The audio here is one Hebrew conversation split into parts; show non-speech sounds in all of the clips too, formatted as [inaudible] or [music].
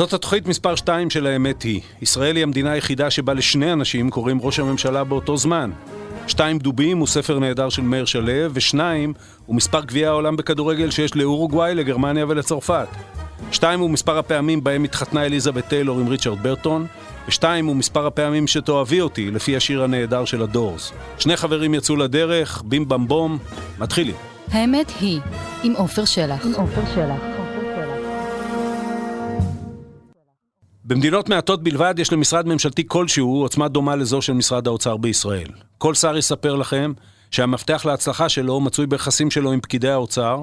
זאת התוכנית מספר 2 של האמת היא. ישראל היא המדינה היחידה שבה לשני אנשים קוראים ראש הממשלה באותו זמן. שתיים דובים הוא ספר נהדר של מאיר שלו, ושניים הוא מספר גביעי העולם בכדורגל שיש לאורוגוואי, לגרמניה ולצרפת. שתיים הוא מספר הפעמים בהם התחתנה אליזבת טיילור עם ריצ'רד ברטון, ושתיים הוא מספר הפעמים שתאהבי אותי, לפי השיר הנהדר של הדורס. שני חברים יצאו לדרך, בים במבום, מתחילים. האמת היא, עם עופר שלח. עם עופר שלח. במדינות מעטות בלבד יש למשרד ממשלתי כלשהו עוצמה דומה לזו של משרד האוצר בישראל. כל שר יספר לכם שהמפתח להצלחה שלו מצוי ביחסים שלו עם פקידי האוצר,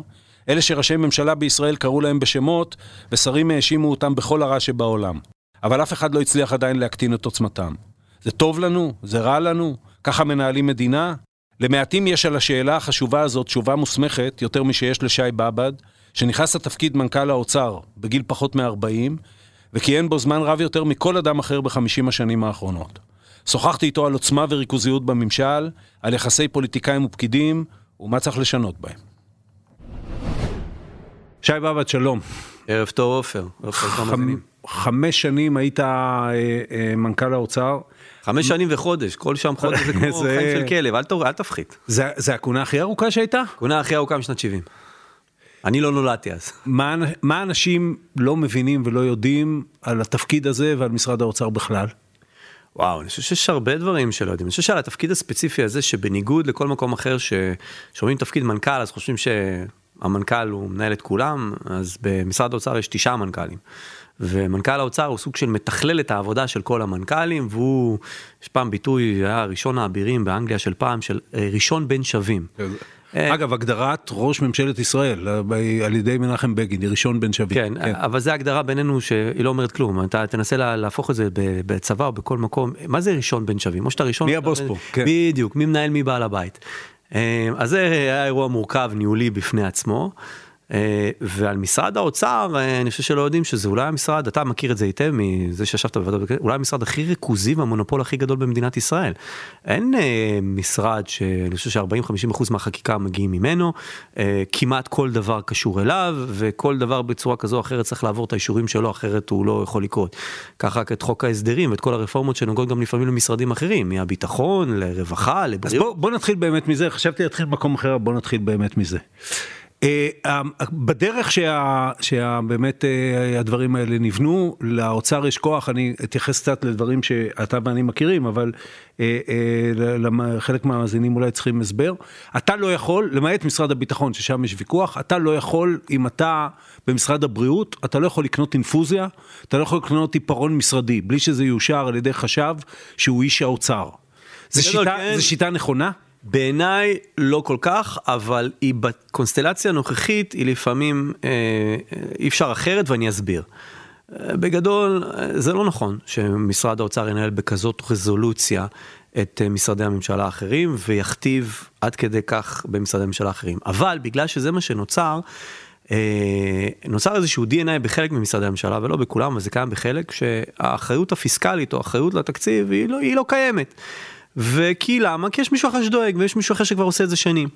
אלה שראשי ממשלה בישראל קראו להם בשמות, ושרים האשימו אותם בכל הרע שבעולם. אבל אף אחד לא הצליח עדיין להקטין את עוצמתם. זה טוב לנו? זה רע לנו? ככה מנהלים מדינה? למעטים יש על השאלה החשובה הזאת תשובה מוסמכת יותר משיש לשי באב"ד, שנכנס לתפקיד מנכ"ל האוצר בגיל פחות מ-40, וכיהן בו זמן רב יותר מכל אדם אחר בחמישים השנים האחרונות. שוחחתי איתו על עוצמה וריכוזיות בממשל, על יחסי פוליטיקאים ופקידים, ומה צריך לשנות בהם. שי באב"ד, שלום. ערב טוב עופר, חמש שנים היית אה, אה, מנכ"ל האוצר. חמש שנים וחודש, כל שם [laughs] חודש זה כמו חיים של כלב, אל תפחית. זה הכהונה הכי ארוכה שהייתה? הכהונה הכי ארוכה משנת 70. אני לא נולדתי אז. מה, מה אנשים לא מבינים ולא יודעים על התפקיד הזה ועל משרד האוצר בכלל? וואו, אני חושב שיש הרבה דברים שלא יודעים. אני חושב שעל התפקיד הספציפי הזה, שבניגוד לכל מקום אחר ששומעים תפקיד מנכ"ל, אז חושבים שהמנכ"ל הוא מנהל את כולם, אז במשרד האוצר יש תשעה מנכ"לים. ומנכ"ל האוצר הוא סוג של מתכלל את העבודה של כל המנכ"לים, והוא, יש פעם ביטוי, היה ראשון האבירים באנגליה של פעם, של אה, ראשון בין שווים. אה, אגב, הגדרת ראש ממשלת ישראל על ידי מנחם בגין, היא ראשון בין שווים. כן, כן, אבל זו הגדרה בינינו שהיא לא אומרת כלום. אתה תנסה להפוך את זה בצבא או בכל מקום, מה זה ראשון בין שווים? או שאתה ראשון... מי הבוס פה? כן. בדיוק, מי מנהל מי בעל הבית. אה, אז זה היה אירוע מורכב, ניהולי בפני עצמו. אה, ועל משרד האוצר, אה, אני חושב שלא יודעים שזה אולי המשרד, אתה מכיר את זה היטב מזה שישבת בוועדת, אולי המשרד הכי ריכוזי והמונופול הכי גדול במדינת ישראל. אין אה, משרד שאני חושב ש-40-50% מהחקיקה מגיעים ממנו, אה, כמעט כל דבר קשור אליו, וכל דבר בצורה כזו או אחרת צריך לעבור את האישורים שלו, אחרת הוא לא יכול לקרות. ככה רק את חוק ההסדרים ואת כל הרפורמות שנוגעות גם לפעמים למשרדים אחרים, מהביטחון, לרווחה, לבריאות. אז בוא, בוא נתחיל באמת מזה, חשבתי להתחיל במקום אחר, בוא נתחיל באמת מזה. אה, אמ, בדרך שבאמת אה, הדברים האלה נבנו, לאוצר יש כוח, אני אתייחס קצת לדברים שאתה ואני מכירים, אבל אה, חלק מהמאזינים אולי צריכים הסבר. אתה לא יכול, למעט משרד הביטחון, ששם יש ויכוח, אתה לא יכול, אם אתה במשרד הבריאות, אתה לא יכול לקנות אינפוזיה, אתה לא יכול לקנות עיפרון משרדי, בלי שזה יאושר על ידי חשב שהוא איש האוצר. זו שיטה, כן. שיטה נכונה? בעיניי לא כל כך, אבל היא בקונסטלציה הנוכחית, היא לפעמים אה, אי אפשר אחרת ואני אסביר. אה, בגדול, אה, זה לא נכון שמשרד האוצר ינהל בכזאת רזולוציה את אה, משרדי הממשלה האחרים ויכתיב עד כדי כך במשרדי הממשלה האחרים. אבל בגלל שזה מה שנוצר, נוצר איזשהו DNA בחלק ממשרדי הממשלה ולא בכולם, אבל זה קיים בחלק, שהאחריות הפיסקלית או האחריות לתקציב היא לא, היא לא קיימת. וכי למה? כי יש מישהו אחר שדואג ויש מישהו אחר שכבר עושה את זה שנים.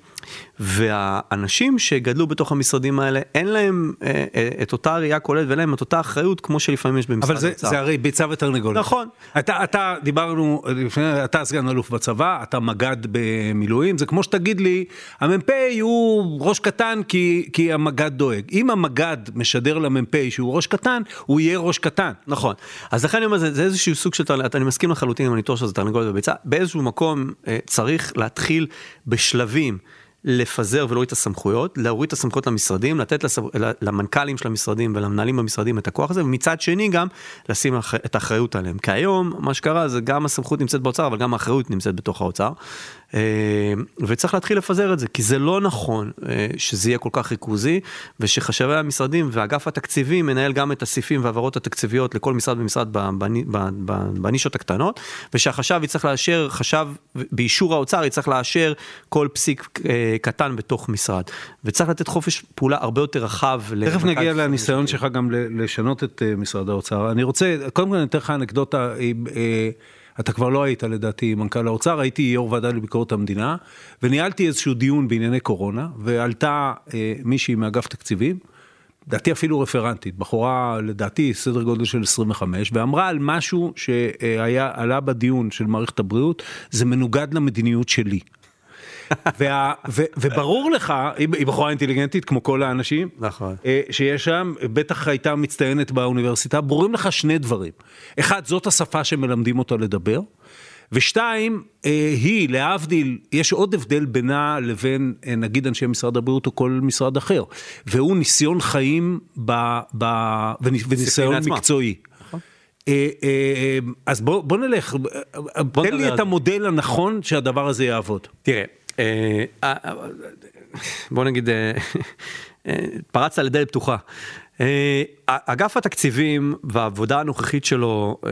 והאנשים שגדלו בתוך המשרדים האלה אין להם אה, אה, את אותה ראייה כוללת ואין להם את אותה אחריות כמו שלפעמים יש במשרד האוצר. אבל זה, זה הרי ביצה ותרנגולת. נכון. אתה, אתה דיברנו, לפני, אתה סגן אלוף בצבא, אתה מג"ד במילואים, זה כמו שתגיד לי, המ"פ הוא ראש קטן כי, כי המג"ד דואג. אם המג"ד משדר למ"פ שהוא ראש קטן, הוא יהיה ראש קטן. נכון. אז לכן אני אומר, זה, זה איזשהו סוג של, אני מסכים לחלוטין עם הניתוח שזה תרנגולת וביצה, באיזשהו מקום אה, צריך להתחיל בשלבים. לפזר ולהוריד את הסמכויות, להוריד את הסמכויות למשרדים, לתת לסמ... למנכ"לים של המשרדים ולמנהלים במשרדים את הכוח הזה, ומצד שני גם לשים את האחריות עליהם. כי היום מה שקרה זה גם הסמכות נמצאת באוצר, אבל גם האחריות נמצאת בתוך האוצר. אה, וצריך להתחיל לפזר את זה, כי זה לא נכון אה, שזה יהיה כל כך ריכוזי, ושחשבי המשרדים ואגף התקציבים מנהל גם את הסעיפים והעברות התקציביות לכל משרד ומשרד בנישות הקטנות, ושהחשב יצטרך לאשר, חשב באישור האוצר יצטרך לאשר כל פסיק אה, קטן בתוך משרד. וצריך לתת חופש פעולה הרבה יותר רחב. תכף נגיע לניסיון שלך גם לשנות את משרד האוצר. אני רוצה, קודם כל אני אתן לך אנקדוטה. אתה כבר לא היית לדעתי מנכ"ל האוצר, הייתי יו"ר ועדה לביקורת המדינה, וניהלתי איזשהו דיון בענייני קורונה, ועלתה אה, מישהי מאגף תקציבים, לדעתי אפילו רפרנטית, בחורה לדעתי סדר גודל של 25, ואמרה על משהו שהיה, עלה בדיון של מערכת הבריאות, זה מנוגד למדיניות שלי. וה, ו, וברור לך, היא היא בחורה אינטליגנטית כמו כל האנשים, נכון. אה, שיש שם, בטח הייתה מצטיינת באוניברסיטה, ברורים לך שני דברים. אחד, זאת השפה שמלמדים אותה לדבר. ושתיים, אה, היא, להבדיל, יש עוד הבדל בינה לבין אה, נגיד אנשי משרד הבריאות או כל משרד אחר, והוא ניסיון חיים ב, ב, וניס- וניסיון. מקצועי. אה, אז בוא, בוא נלך, תן לי את. המודל הנכון שהדבר הזה יעבוד. תראה, אה, אה, אה, בוא נגיד, אה, אה, פרצת לדלת פתוחה. אגף התקציבים והעבודה הנוכחית שלו אה,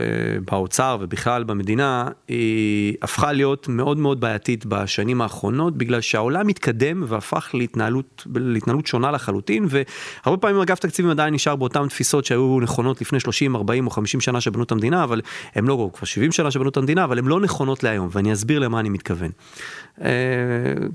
באוצר ובכלל במדינה היא הפכה להיות מאוד מאוד בעייתית בשנים האחרונות בגלל שהעולם התקדם והפך להתנהלות, להתנהלות שונה לחלוטין והרבה פעמים אגף תקציבים עדיין נשאר באותן תפיסות שהיו נכונות לפני 30, 40 או 50 שנה שבנו את המדינה אבל הם לא, כבר 70 שנה שבנו את המדינה אבל הן לא נכונות להיום ואני אסביר למה אני מתכוון. אה,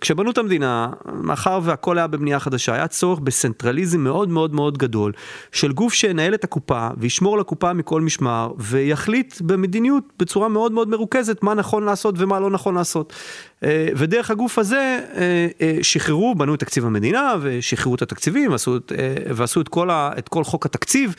כשבנו את המדינה, מאחר והכל היה בבנייה חדשה, היה צורך בסנטרליזם מאוד מאוד מאוד גדול של גוף שינהל את הקופה וישמור על הקופה מכל משמר ויחליט במדיניות בצורה מאוד מאוד מרוכזת מה נכון לעשות ומה לא נכון לעשות. אה, ודרך הגוף הזה אה, אה, שחררו, בנו את תקציב המדינה ושחררו את התקציבים ועשו, את, ועשו את, כל ה, את כל חוק התקציב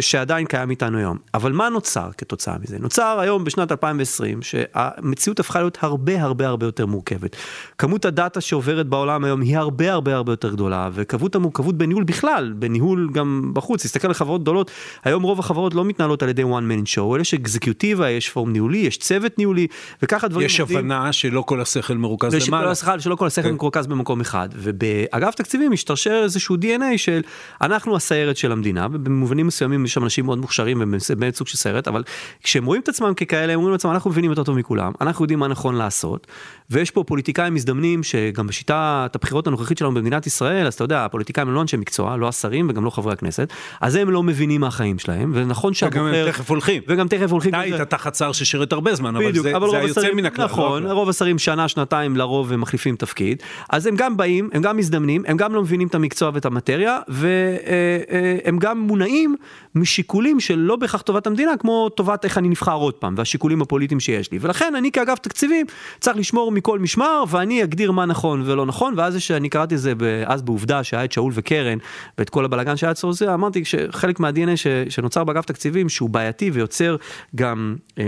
שעדיין קיים איתנו היום. אבל מה נוצר כתוצאה מזה? נוצר היום בשנת 2020 שהמציאות הפכה להיות הרבה הרבה הרבה יותר מורכבת. כמות הדאטה שעוברת בעולם היום היא הרבה הרבה הרבה יותר גדולה וכמות המורכבות בניהול בכלל, בניהול גם בחוץ, תסתכל על חברות גדולות, היום רוב החברות לא מתנהלות על ידי one man show, יש אקזקיוטיבה, יש פורום ניהולי, יש צוות ניהולי וככה דברים יש עובדים. הבנה שלא כל השכל מרוכז ושכל למעלה. השכל, שלא כל השכל כן. מרוכז במקום אחד. ובאגף תקציבים משתרשר איזשהו DNA של אנחנו הסיירת של המדינה, ובמובנים מסוימים יש שם אנשים מאוד מוכשרים והם באמת סוג של סיירת, אבל כשהם רואים את עצמם ככאלה, הם אומרים לעצמם אנחנו מבינים יותר טוב מכולם, אנחנו יודעים מה נכון לעשות, ויש פה פוליטיקאים מזדמנים שגם בשיטת הבחירות הנוכחית שלנו במדינת ישראל, אז אתה יודע, הפוליטיקאים הם לא אנשי מקצוע, לא השרים וגם לא חברי הכנסת, אז הם לא מבינים מה החיים שלהם, ונכון וגם שהבוחר... הם תכף הולכים. וגם תכף הולכים. אתה היית תחת שר ששירת הרבה זמן, אבל זה אבל זה רוב היוצא מן הכלל. נכון, לא הכלל. רוב השרים שנה, שנתיים לרוב הם מחליפים תפקיד, אז הם גם באים, הם גם מזדמנים, הם גם לא מבינים את המקצוע ואת המטריה, והם גם מונעים משיקולים של לא בהכרח טובת המדינה, כמו טובת איך אני נבחר עוד פעם, והשיקולים הפוליטיים שיש לי. ולכן אני כאגף תקציבים צריך לשמור מכל משמר, ואני אגדיר מה נכון ולא נכון, ואז יש, אני קראתי את זה אז בעובדה שהיה את שאול וקרן, ואת כל הבלאגן שהיה אצלו זה, אמרתי שחלק מה-DNA ש- שנוצר באגף תקציבים, שהוא בעייתי ויוצר גם אה,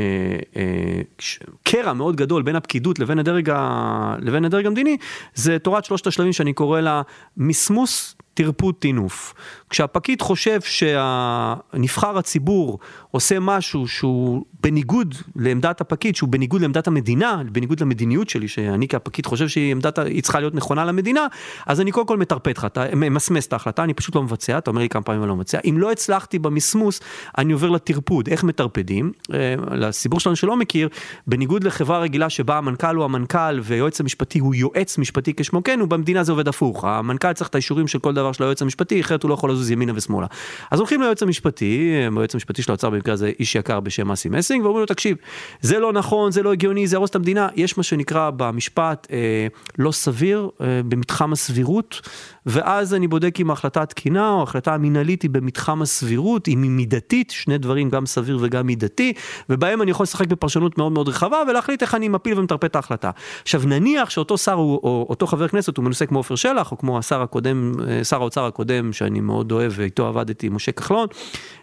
אה, קרע מאוד גדול בין הפקידות לבין הדרג, ה... לבין הדרג המדיני, זה תורת שלושת השלבים שאני קורא לה מסמוס. טרפוד טינוף. כשהפקיד חושב שהנבחר הציבור עושה משהו שהוא בניגוד לעמדת הפקיד, שהוא בניגוד לעמדת המדינה, בניגוד למדיניות שלי, שאני כפקיד חושב שהיא עמדת, היא צריכה להיות נכונה למדינה, אז אני קודם כל מטרפד לך, אתה- ממסמס את ההחלטה, אני פשוט לא מבצע, אתה אומר לי כמה פעמים אני לא מבצע. אם לא הצלחתי במסמוס, אני עובר לטרפוד. איך מטרפדים? אה, לציבור שלנו שלא מכיר, בניגוד לחברה רגילה שבה המנכ"ל הוא המנכ"ל והיועץ המשפטי הוא יועץ משפטי כשמו כן, ובמדינה זה עובד הפוך. המנכ"ל צריך את האישורים של כל דבר של היועץ המשפטי, אחרת הוא לא יכול לזוז ימינה ושמאלה. אז הולכים ליועץ המשפטי, היועץ המשפטי של האוצר במקרה הזה איש יקר בשם אסי מסינג, ואומרים לו תקשיב, זה לא נכון, זה לא הגיוני, זה יהרוס את המדינה. יש מה שנקרא במשפט אה, לא סביר, אה, במתחם הסבירות, ואז אני בודק אם ההחלטה תקינה או ההחלטה המינהלית היא במתחם הסבירות, אם היא מידתית, שני דברים גם סביר וגם מידתי, ובהם אני יכול לשחק בפרשנות מאוד מאוד רחבה ולהחליט איך אני מפיל ומטרפד את ההחלטה. עכשיו נניח שאותו שר הוא, או אותו חבר כנסת הוא מנוסה כמו עופר שלח, או כמו השר הקודם, אה, שר האוצר הקודם שאני מאוד אוהב ואיתו עבדתי, משה כחלון,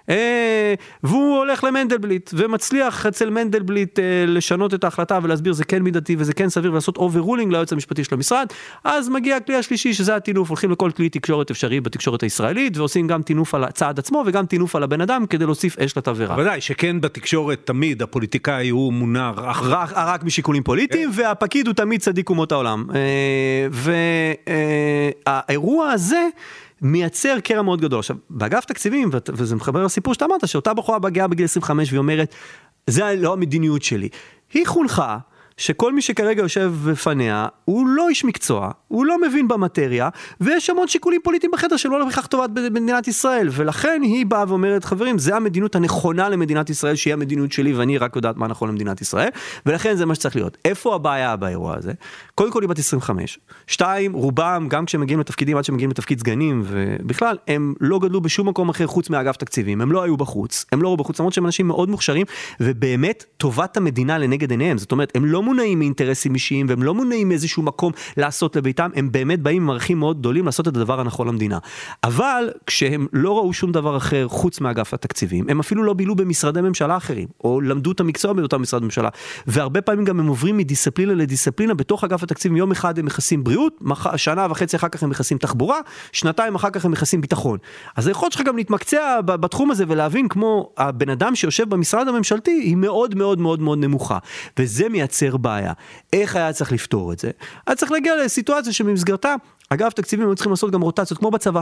אה, והוא הולך למנדלבליט ומצליח אצל מנדלבליט אה, לשנות את ההחלטה ולהסביר זה כן מידתי וזה כן סביר ולעשות overruling ליועץ המשפטי של המשרד, אז מגיע הכלי השלישי שזה הטינוף, הולכים לכל כלי תקשורת אפשרי בתקשורת הישראלית ועושים גם טינוף על הצעד עצמו וגם טינוף על הבן אדם כדי להוסיף אש לתבערה. ודאי שכן בתקשורת תמיד הפוליטיקאי הוא מונע רק רק, משיקולים פוליטיים, והפקיד הוא תמיד צדיק אומות העולם. והאירוע הזה... מייצר קרע מאוד גדול. עכשיו, באגף תקציבים, וזה מחבר לסיפור שאתה אמרת, שאותה בחורה מגיעה בגיל 25 והיא אומרת, זה לא המדיניות שלי. היא חונכה שכל מי שכרגע יושב בפניה הוא לא איש מקצוע, הוא לא מבין במטריה, ויש המון שיקולים פוליטיים בחדר שלא בהכרח טובת במדינת ישראל, ולכן היא באה ואומרת, חברים, זה המדיניות הנכונה למדינת ישראל, שהיא המדיניות שלי ואני רק יודעת מה נכון למדינת ישראל, ולכן זה מה שצריך להיות. איפה הבעיה באירוע הזה? קודם כל היא בת 25, שתיים, רובם, גם כשהם מגיעים לתפקידים עד שמגיעים לתפקיד סגנים, ובכלל, הם לא גדלו בשום מקום אחר חוץ מאגף תקציבים, הם לא היו בחוץ, הם לא היו בחוץ, למרות שהם אנשים מאוד מוכשרים, ובאמת טובת המדינה לנגד עיניהם, זאת אומרת, הם לא מונעים מאינטרסים אישיים, והם לא מונעים מאיזשהו מקום לעשות לביתם, הם באמת באים עם ערכים מאוד גדולים לעשות את הדבר הנכון למדינה. אבל כשהם לא ראו שום דבר אחר חוץ מאגף התקציבים, הם אפילו לא בילו במשרדי ממשלה אחרים, או למדו את המקצוע באותם משרד ממשלה, והרבה פעמים גם הם עוברים מדיסציפלינה לדיסציפלינה בתוך אגף התקציבים, יום אחד הם מכסים בריאות, שנה וחצי אחר כך הם מכסים תחבורה, שנתיים אחר כך הם מכסים ביטחון. אז היכולת שלך גם להתמקצע בתחום הזה ולהבין כמו הבן אדם שיושב במשרד הממשלתי היא מאוד מאוד מאוד מאוד נמוכה, וזה מייצר בעיה. איך היה צריך לפתור את זה? היה צריך להגיע לסיטואציה שבמסגרתה אגף תקציבים היו צריכים לעשות גם רוטציות כמו בצבא.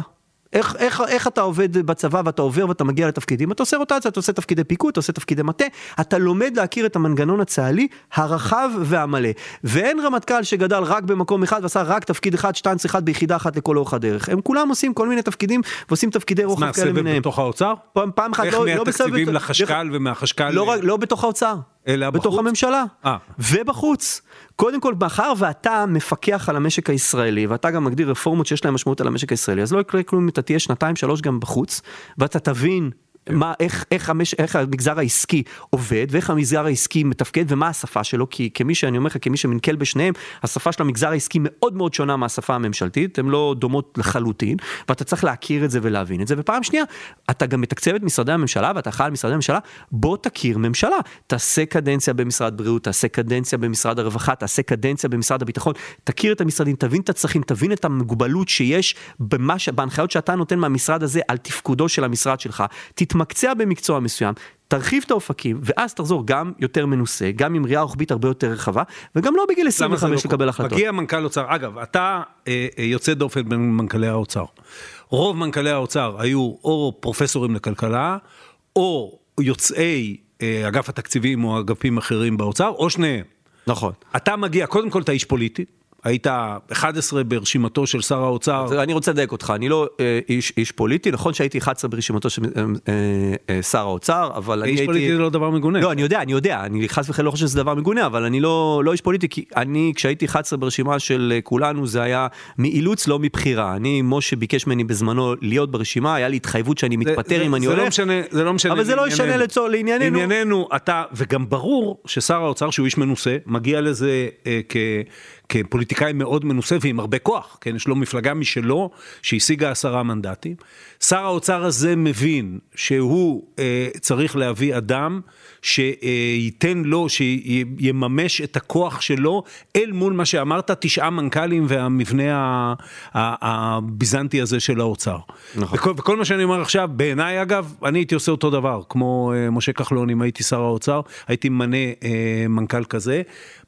איך, איך, איך אתה עובד בצבא ואתה עובר ואתה מגיע לתפקידים, אתה עושה רוטציה, אתה עושה תפקידי פיקוד, אתה עושה תפקידי מטה, אתה לומד להכיר את המנגנון הצה"לי הרחב והמלא. ואין רמטכ"ל שגדל רק במקום אחד ועשה רק תפקיד אחד, שטנץ אחד ביחידה אחת לכל אורך הדרך. הם כולם עושים כל מיני תפקידים ועושים תפקידי רוחב כאלה ביניהם. מה, סבב בתוך האוצר? פעם, פעם אחת לא, לא בסבב... איך מהתקציבים לחשכ"ל ומהחשכ"ל... לא, לא בתוך האוצר. אלא בתוך בחוץ? הממשלה. אה. ובחוץ. קודם כל, מאחר ואתה מפקח על המשק הישראלי, ואתה גם מגדיר רפורמות שיש להן משמעות על המשק הישראלי, אז לא יקרה כלום אם אתה תהיה שנתיים שלוש גם בחוץ, ואתה תבין מה, איך, איך, המש, איך המגזר העסקי עובד ואיך המגזר העסקי מתפקד ומה השפה שלו כי כמי שאני אומר לך כמי שמנקל בשניהם השפה של המגזר העסקי מאוד מאוד שונה מהשפה הממשלתית הן לא דומות לחלוטין ואתה צריך להכיר את זה ולהבין את זה. ופעם שנייה אתה גם מתקצב את משרדי הממשלה ואתה חי על משרדי הממשלה בוא תכיר ממשלה. תעשה קדנציה במשרד בריאות תעשה קדנציה במשרד הרווחה תעשה קדנציה במשרד הביטחון. תכיר את המשרדים תבין את הצרכים תבין את המוגבלות שיש במה, בהנחיות שאתה נותן מהמשרד הזה על תפקודו של המשרד שלך תתמקצע במקצוע מסוים, תרחיב את האופקים, ואז תחזור גם יותר מנוסה, גם עם ראייה רוחבית הרבה יותר רחבה, וגם לא בגיל 25 לקבל החלטות. מגיע מנכ"ל אוצר, אגב, אתה אה, אה, יוצא דופן בין מנכ"לי האוצר. רוב מנכ"לי האוצר היו או פרופסורים לכלכלה, או יוצאי אה, אגף התקציבים או אגפים אחרים באוצר, או שניהם. נכון. אתה מגיע, קודם כל אתה איש פוליטי. היית 11 ברשימתו של שר האוצר. אני רוצה לדייק אותך, אני לא אה, איש, איש פוליטי, נכון שהייתי 11 ברשימתו של אה, אה, שר האוצר, אבל אני איש הייתי... פוליטי זה לא דבר מגונה. לא, אני יודע, אני יודע, אני חס וחלילה לא חושב שזה דבר מגונה, אבל אני לא, לא איש פוליטי, כי אני, כשהייתי 11 ברשימה של כולנו, זה היה מאילוץ, לא מבחירה. אני, משה ביקש ממני בזמנו להיות ברשימה, היה לי התחייבות שאני מתפטר זה, אם זה, אני זה הולך. לא משנה, זה לא משנה אבל זה לא ישנה לצור, לענייננו. לענייננו, אתה, וגם ברור ששר האוצר, שהוא איש מנוסה, מגיע לזה אה, כ... כפוליטיקאי מאוד מנוסה ועם הרבה כוח, כן, יש לו מפלגה משלו שהשיגה עשרה מנדטים. שר האוצר הזה מבין שהוא אה, צריך להביא אדם שייתן לו, שיממש את הכוח שלו אל מול מה שאמרת, תשעה מנכ"לים והמבנה הביזנטי הזה של האוצר. נכון. וכל, וכל מה שאני אומר עכשיו, בעיניי אגב, אני הייתי עושה אותו דבר, כמו אה, משה כחלון, אם הייתי שר האוצר, הייתי ממנה אה, מנכ"ל כזה.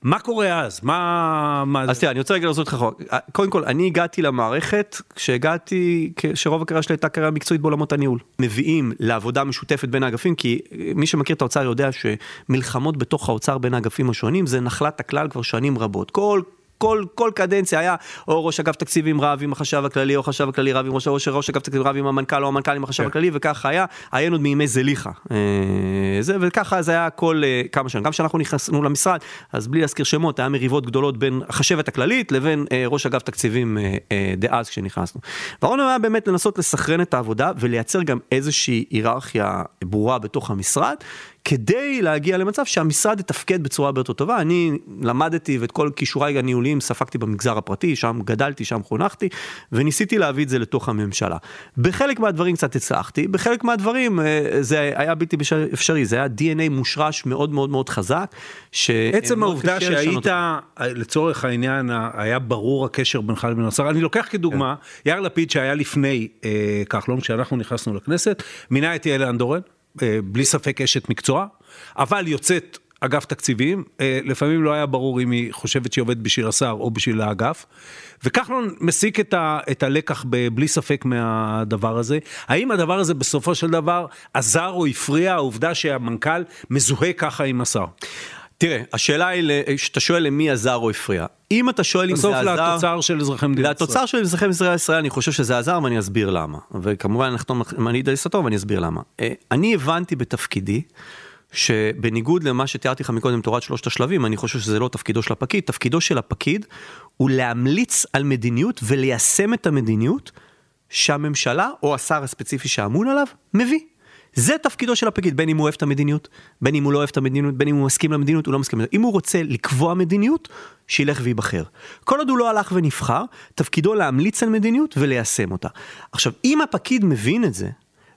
מה קורה אז? מה... מה... אז תראה, אני רוצה רגע לעשות לך חוק. קודם כל, אני הגעתי למערכת כשהגעתי, כשרוב הקריירה שלי הייתה קריירה מקצועית בעולמות הניהול. מביאים לעבודה משותפת בין האגפים, כי מי שמכיר את האוצר יודע שמלחמות בתוך האוצר בין האגפים השונים זה נחלת הכלל כבר שנים רבות. כל כל, כל קדנציה היה או ראש אגף תקציבים רב עם החשב הכללי, או החשב הכללי רב עם ראש, ראש, ראש אגף תקציבים רב עם המנכ"ל, או המנכ"ל עם החשב כן. הכללי, וככה היה, היינו עוד מימי זליכה. אה, זה, וככה זה היה כל אה, כמה שנים. גם כשאנחנו נכנסנו למשרד, אז בלי להזכיר שמות, היה מריבות גדולות בין החשבת הכללית לבין אה, ראש אגף תקציבים דאז כשנכנסנו. והרעיון היה באמת לנסות לסכרן את העבודה ולייצר גם איזושהי היררכיה ברורה בתוך המשרד. כדי להגיע למצב שהמשרד יתפקד בצורה הרבה יותר טובה. אני למדתי ואת כל כישוריי הניהוליים ספגתי במגזר הפרטי, שם גדלתי, שם חונכתי, וניסיתי להביא את זה לתוך הממשלה. בחלק מהדברים קצת הצלחתי, בחלק מהדברים אה, זה היה בלתי אפשרי, זה היה DNA מושרש מאוד מאוד מאוד חזק. עצם העובדה שהיית, לצורך העניין, היה ברור הקשר בינך לבין השר, אני לוקח כדוגמה, כן. יאיר לפיד שהיה לפני אה, כחלון, כשאנחנו נכנסנו לכנסת, מינה את יעל אנדורן. אה, בלי ספק אשת מקצוע, אבל יוצאת אגף תקציבים, אה, לפעמים לא היה ברור אם היא חושבת שהיא עובדת בשביל השר או בשביל האגף, וכחלון מסיק את, ה, את הלקח בלי ספק מהדבר הזה. האם הדבר הזה בסופו של דבר עזר או הפריע העובדה שהמנכ"ל מזוהה ככה עם השר? תראה, השאלה היא, שאתה שואל למי עזר או הפריע. אם אתה שואל אם זה עזר... בסוף לתוצר של אזרחי מדינת ישראל. לתוצר של אזרחי מדינת ישראל אני חושב שזה עזר ואני אסביר למה. וכמובן אנחנו מעיד על יסתו ואני אסביר למה. אה, אני הבנתי בתפקידי שבניגוד למה שתיארתי לך מקודם תורת שלושת השלבים, אני חושב שזה לא תפקידו של הפקיד, תפקידו של הפקיד הוא להמליץ על מדיניות וליישם את המדיניות שהממשלה או השר הספציפי שאמון עליו מביא. זה תפקידו של הפקיד, בין אם הוא אוהב את המדיניות, בין אם הוא לא אוהב את המדיניות, בין אם הוא מסכים למדיניות, הוא לא מסכים למדיניות. אם הוא רוצה לקבוע מדיניות, שילך וייבחר. כל עוד הוא לא הלך ונבחר, תפקידו להמליץ על מדיניות וליישם אותה. עכשיו, אם הפקיד מבין את זה,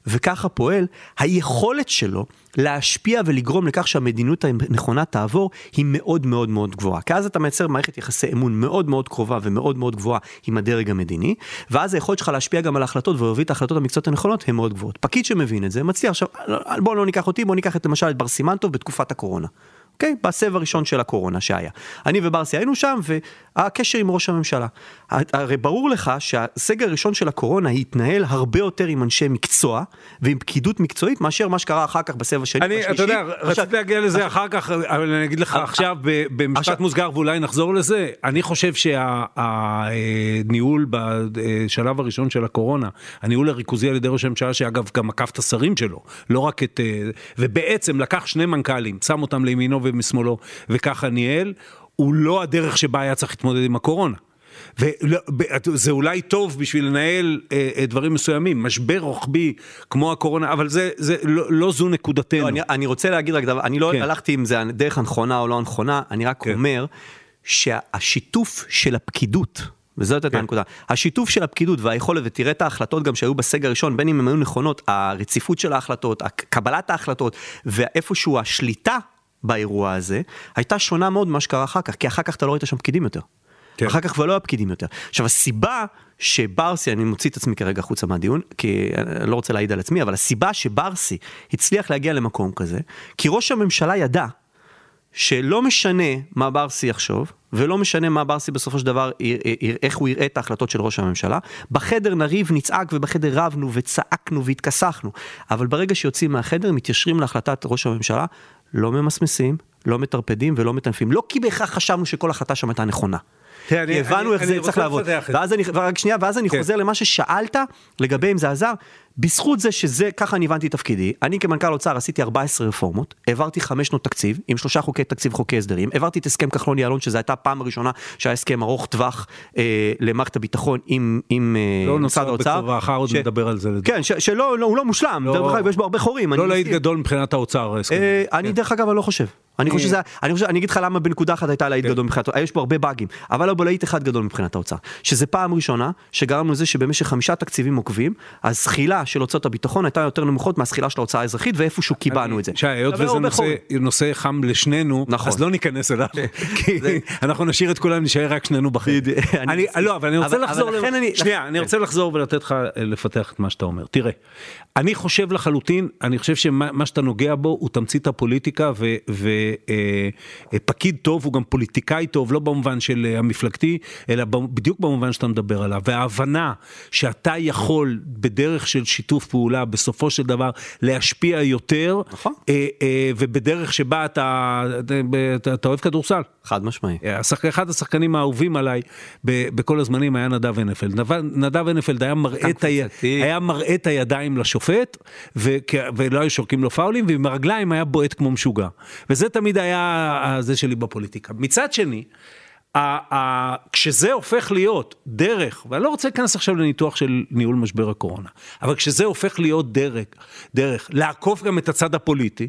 וככה פועל, היכולת שלו להשפיע ולגרום לכך שהמדיניות הנכונה תעבור היא מאוד מאוד מאוד גבוהה. כי אז אתה מייצר מערכת יחסי אמון מאוד מאוד קרובה ומאוד מאוד גבוהה עם הדרג המדיני, ואז היכולת שלך להשפיע גם על ההחלטות ולהוביל את ההחלטות המקצועיות הנכונות הן מאוד גבוהות. פקיד שמבין את זה מצליח. עכשיו, בואו לא ניקח אותי, בואו ניקח את למשל את בר סימנטוב בתקופת הקורונה. אוקיי? Okay, בסבב הראשון של הקורונה שהיה. אני וברסי היינו שם, והקשר עם ראש הממשלה. הרי ברור לך שהסגר הראשון של הקורונה התנהל הרבה יותר עם אנשי מקצוע ועם פקידות מקצועית מאשר מה שקרה אחר כך בסבב השני אני, אתה יודע, רציתי להגיע לזה אחר כך, אבל אני אגיד לך עכשיו במשפט מוסגר ואולי נחזור לזה. אני חושב שהניהול בשלב הראשון של הקורונה, הניהול הריכוזי על ידי ראש הממשלה, שאגב גם עקף את השרים שלו, לא רק את... אה, ובעצם לקח שני מנכ"לים, שם אותם לימינו ומשמאלו, וככה ניהל, הוא לא הדרך שבה היה צריך להתמודד עם הקורונה. וזה אולי טוב בשביל לנהל אה, אה, דברים מסוימים, משבר רוחבי כמו הקורונה, אבל זה, זה לא, לא זו נקודתנו. לא, אני, אני רוצה להגיד רק דבר, אני לא כן. הלכתי אם זה הדרך הנכונה או לא הנכונה, אני רק כן. אומר שהשיתוף של הפקידות, וזאת הייתה כן. הנקודה. השיתוף של הפקידות והיכולת, ותראה את ההחלטות גם שהיו בסגר הראשון, בין אם הן היו נכונות, הרציפות של ההחלטות, קבלת ההחלטות, ואיפשהו השליטה באירוע הזה, הייתה שונה מאוד ממה שקרה אחר כך, כי אחר כך אתה לא ראית שם פקידים יותר. כן. אחר כך כבר לא היה פקידים יותר. עכשיו הסיבה שברסי, אני מוציא את עצמי כרגע החוצה מהדיון, כי אני לא רוצה להעיד על עצמי, אבל הסיבה שברסי הצליח להגיע למקום כזה, כי ראש הממשלה ידע שלא משנה מה ברסי יחשוב, ולא משנה מה ברסי בסופו של דבר, איך הוא יראה את ההחלטות של ראש הממשלה, בחדר נריב, נצעק ובחדר רבנו וצעקנו והתכסחנו, אבל ברגע שיוצאים מהחדר מתיישרים להחלטת ראש הממשלה, לא ממסמסים, לא מטרפדים ולא מטנפים, לא כי בהכרח חשבנו שכל החלטה שם הייתה נכונה. כי הבנו איך זה צריך לעבוד. ואז אני, רק שנייה, ואז אני כן. חוזר למה ששאלת לגבי אם זה עזר. בזכות זה שזה, ככה אני הבנתי תפקידי, אני כמנכ"ל אוצר עשיתי 14 רפורמות, העברתי 5 שנות תקציב, עם שלושה חוקי תקציב חוקי הסדרים, העברתי את הסכם כחלון יעלון, שזו הייתה פעם הראשונה שהיה הסכם ארוך טווח אה, למערכת הביטחון עם, עם אה, לא משרד האוצר. לא נוצר בקרבה אחר, עוד נדבר על זה. כן, ש, שלא, לא, הוא לא מושלם, לא, דרך אגב, יש בו הרבה חורים. לא להיט גדול מבחינת האוצר. אה, אני כן. דרך אגב, אני לא חושב. אני חושב שזה, אני חושב, אני אגיד לך למה בנקודה אחת הייתה להיט כן. גדול מבחינת, יש פה הרבה באגים, אבל לא להיט אחד גדול מבחינת האוצר, שזה פעם ראשונה שגרמנו לזה שבמשך חמישה תקציבים עוקבים, הזחילה של הוצאות הביטחון הייתה יותר נמוכות מהזחילה של ההוצאה האזרחית ואיפשהו קיבלנו את זה. שי, היות וזה נושא, נושא חם לשנינו, נכון. אז לא ניכנס אליו, [laughs] כי אנחנו נשאיר את כולם, נשאר רק שנינו בחיים. [laughs] לא, אבל אני רוצה לחזור, שנייה, אני רוצה לחזור ולתת לך אה, לפתח את מה שאתה אומר. תראה, אני חושב לחלוטין, אני חושב שמה שאתה נוגע בו הוא תמצית הפוליטיקה ופקיד אה, טוב הוא גם פוליטיקאי טוב, לא במובן של אה, המפלגתי, אלא בדיוק במובן שאתה מדבר עליו. וההבנה שאתה יכול בדרך של שיתוף פעולה בסופו של דבר להשפיע יותר, נכון. אה, אה, ובדרך שבה אתה, אתה, אתה אוהב כדורסל. חד משמעי. השחק, אחד השחקנים האהובים עליי בכל הזמנים היה נדב הנפלד. נדב הנפלד היה מראה, את, ה... היה מראה את הידיים לשופט, ו... ולא היו שורקים לו פאולים, ועם הרגליים היה בועט כמו משוגע. וזה תמיד היה זה שלי בפוליטיקה. מצד שני, כשזה הופך להיות דרך, ואני לא רוצה להיכנס עכשיו לניתוח של ניהול משבר הקורונה, אבל כשזה הופך להיות דרך, דרך לעקוף גם את הצד הפוליטי,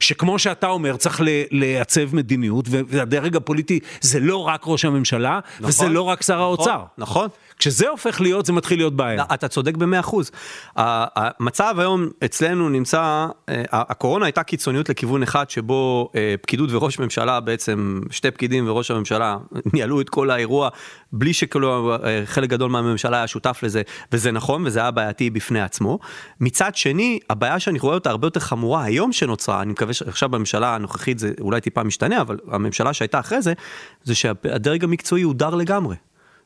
שכמו שאתה אומר, צריך לייצב מדיניות, והדרג הפוליטי זה לא רק ראש הממשלה, נכון, וזה לא רק שר האוצר. נכון. כשזה הופך להיות, זה מתחיל להיות בעיה. לא, אתה צודק במאה אחוז. המצב היום אצלנו נמצא, אה, הקורונה הייתה קיצוניות לכיוון אחד, שבו אה, פקידות וראש ממשלה, בעצם שתי פקידים וראש הממשלה, [laughs] ניהלו את כל האירוע, בלי שחלק אה, גדול מהממשלה היה שותף לזה, וזה נכון, וזה היה בעייתי בפני עצמו. מצד שני, הבעיה שאני רואה אותה הרבה יותר חמורה היום שנוצרה, אני מקווה שעכשיו בממשלה הנוכחית זה אולי טיפה משתנה, אבל הממשלה שהייתה אחרי זה, זה שהדרג המקצועי הודר לגמרי.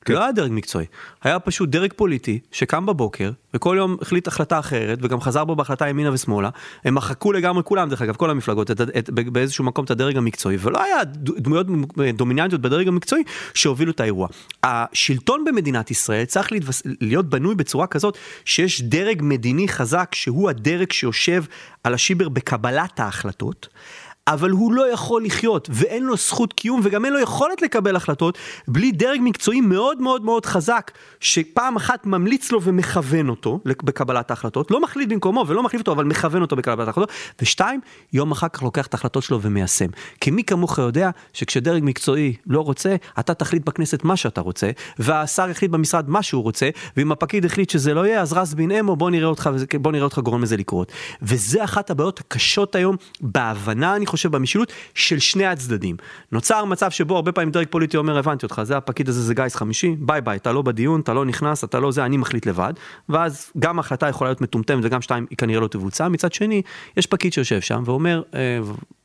כן. לא היה דרג מקצועי, היה פשוט דרג פוליטי שקם בבוקר וכל יום החליט החלטה אחרת וגם חזר בו בהחלטה ימינה ושמאלה, הם מחקו לגמרי כולם דרך אגב, כל המפלגות, את, את, באיזשהו מקום את הדרג המקצועי ולא היה דמויות דומיננטיות בדרג המקצועי שהובילו את האירוע. השלטון במדינת ישראל צריך להתבס... להיות בנוי בצורה כזאת שיש דרג מדיני חזק שהוא הדרג שיושב על השיבר בקבלת ההחלטות. אבל הוא לא יכול לחיות ואין לו זכות קיום וגם אין לו יכולת לקבל החלטות בלי דרג מקצועי מאוד מאוד מאוד חזק שפעם אחת ממליץ לו ומכוון אותו בקבלת ההחלטות, לא מחליט במקומו ולא מחליף אותו אבל מכוון אותו בקבלת ההחלטות, ושתיים, יום אחר כך לוקח את ההחלטות שלו ומיישם. כי מי כמוך יודע שכשדרג מקצועי לא רוצה, אתה תחליט בכנסת מה שאתה רוצה, והשר יחליט במשרד מה שהוא רוצה, ואם הפקיד החליט שזה לא יהיה אז רס בן אמו בוא נראה אותך, בוא נראה אותך גורם לזה לקרות. וזה אחת הבעיות הקשות היום בהבנה אני חושב חושב במשילות של שני הצדדים. נוצר מצב שבו הרבה פעמים דרג פוליטי אומר הבנתי אותך זה הפקיד הזה זה גיס חמישי ביי ביי אתה לא בדיון אתה לא נכנס אתה לא זה אני מחליט לבד. ואז גם החלטה יכולה להיות מטומטמת וגם שתיים היא כנראה לא תבוצע. מצד שני יש פקיד שיושב שם ואומר אה,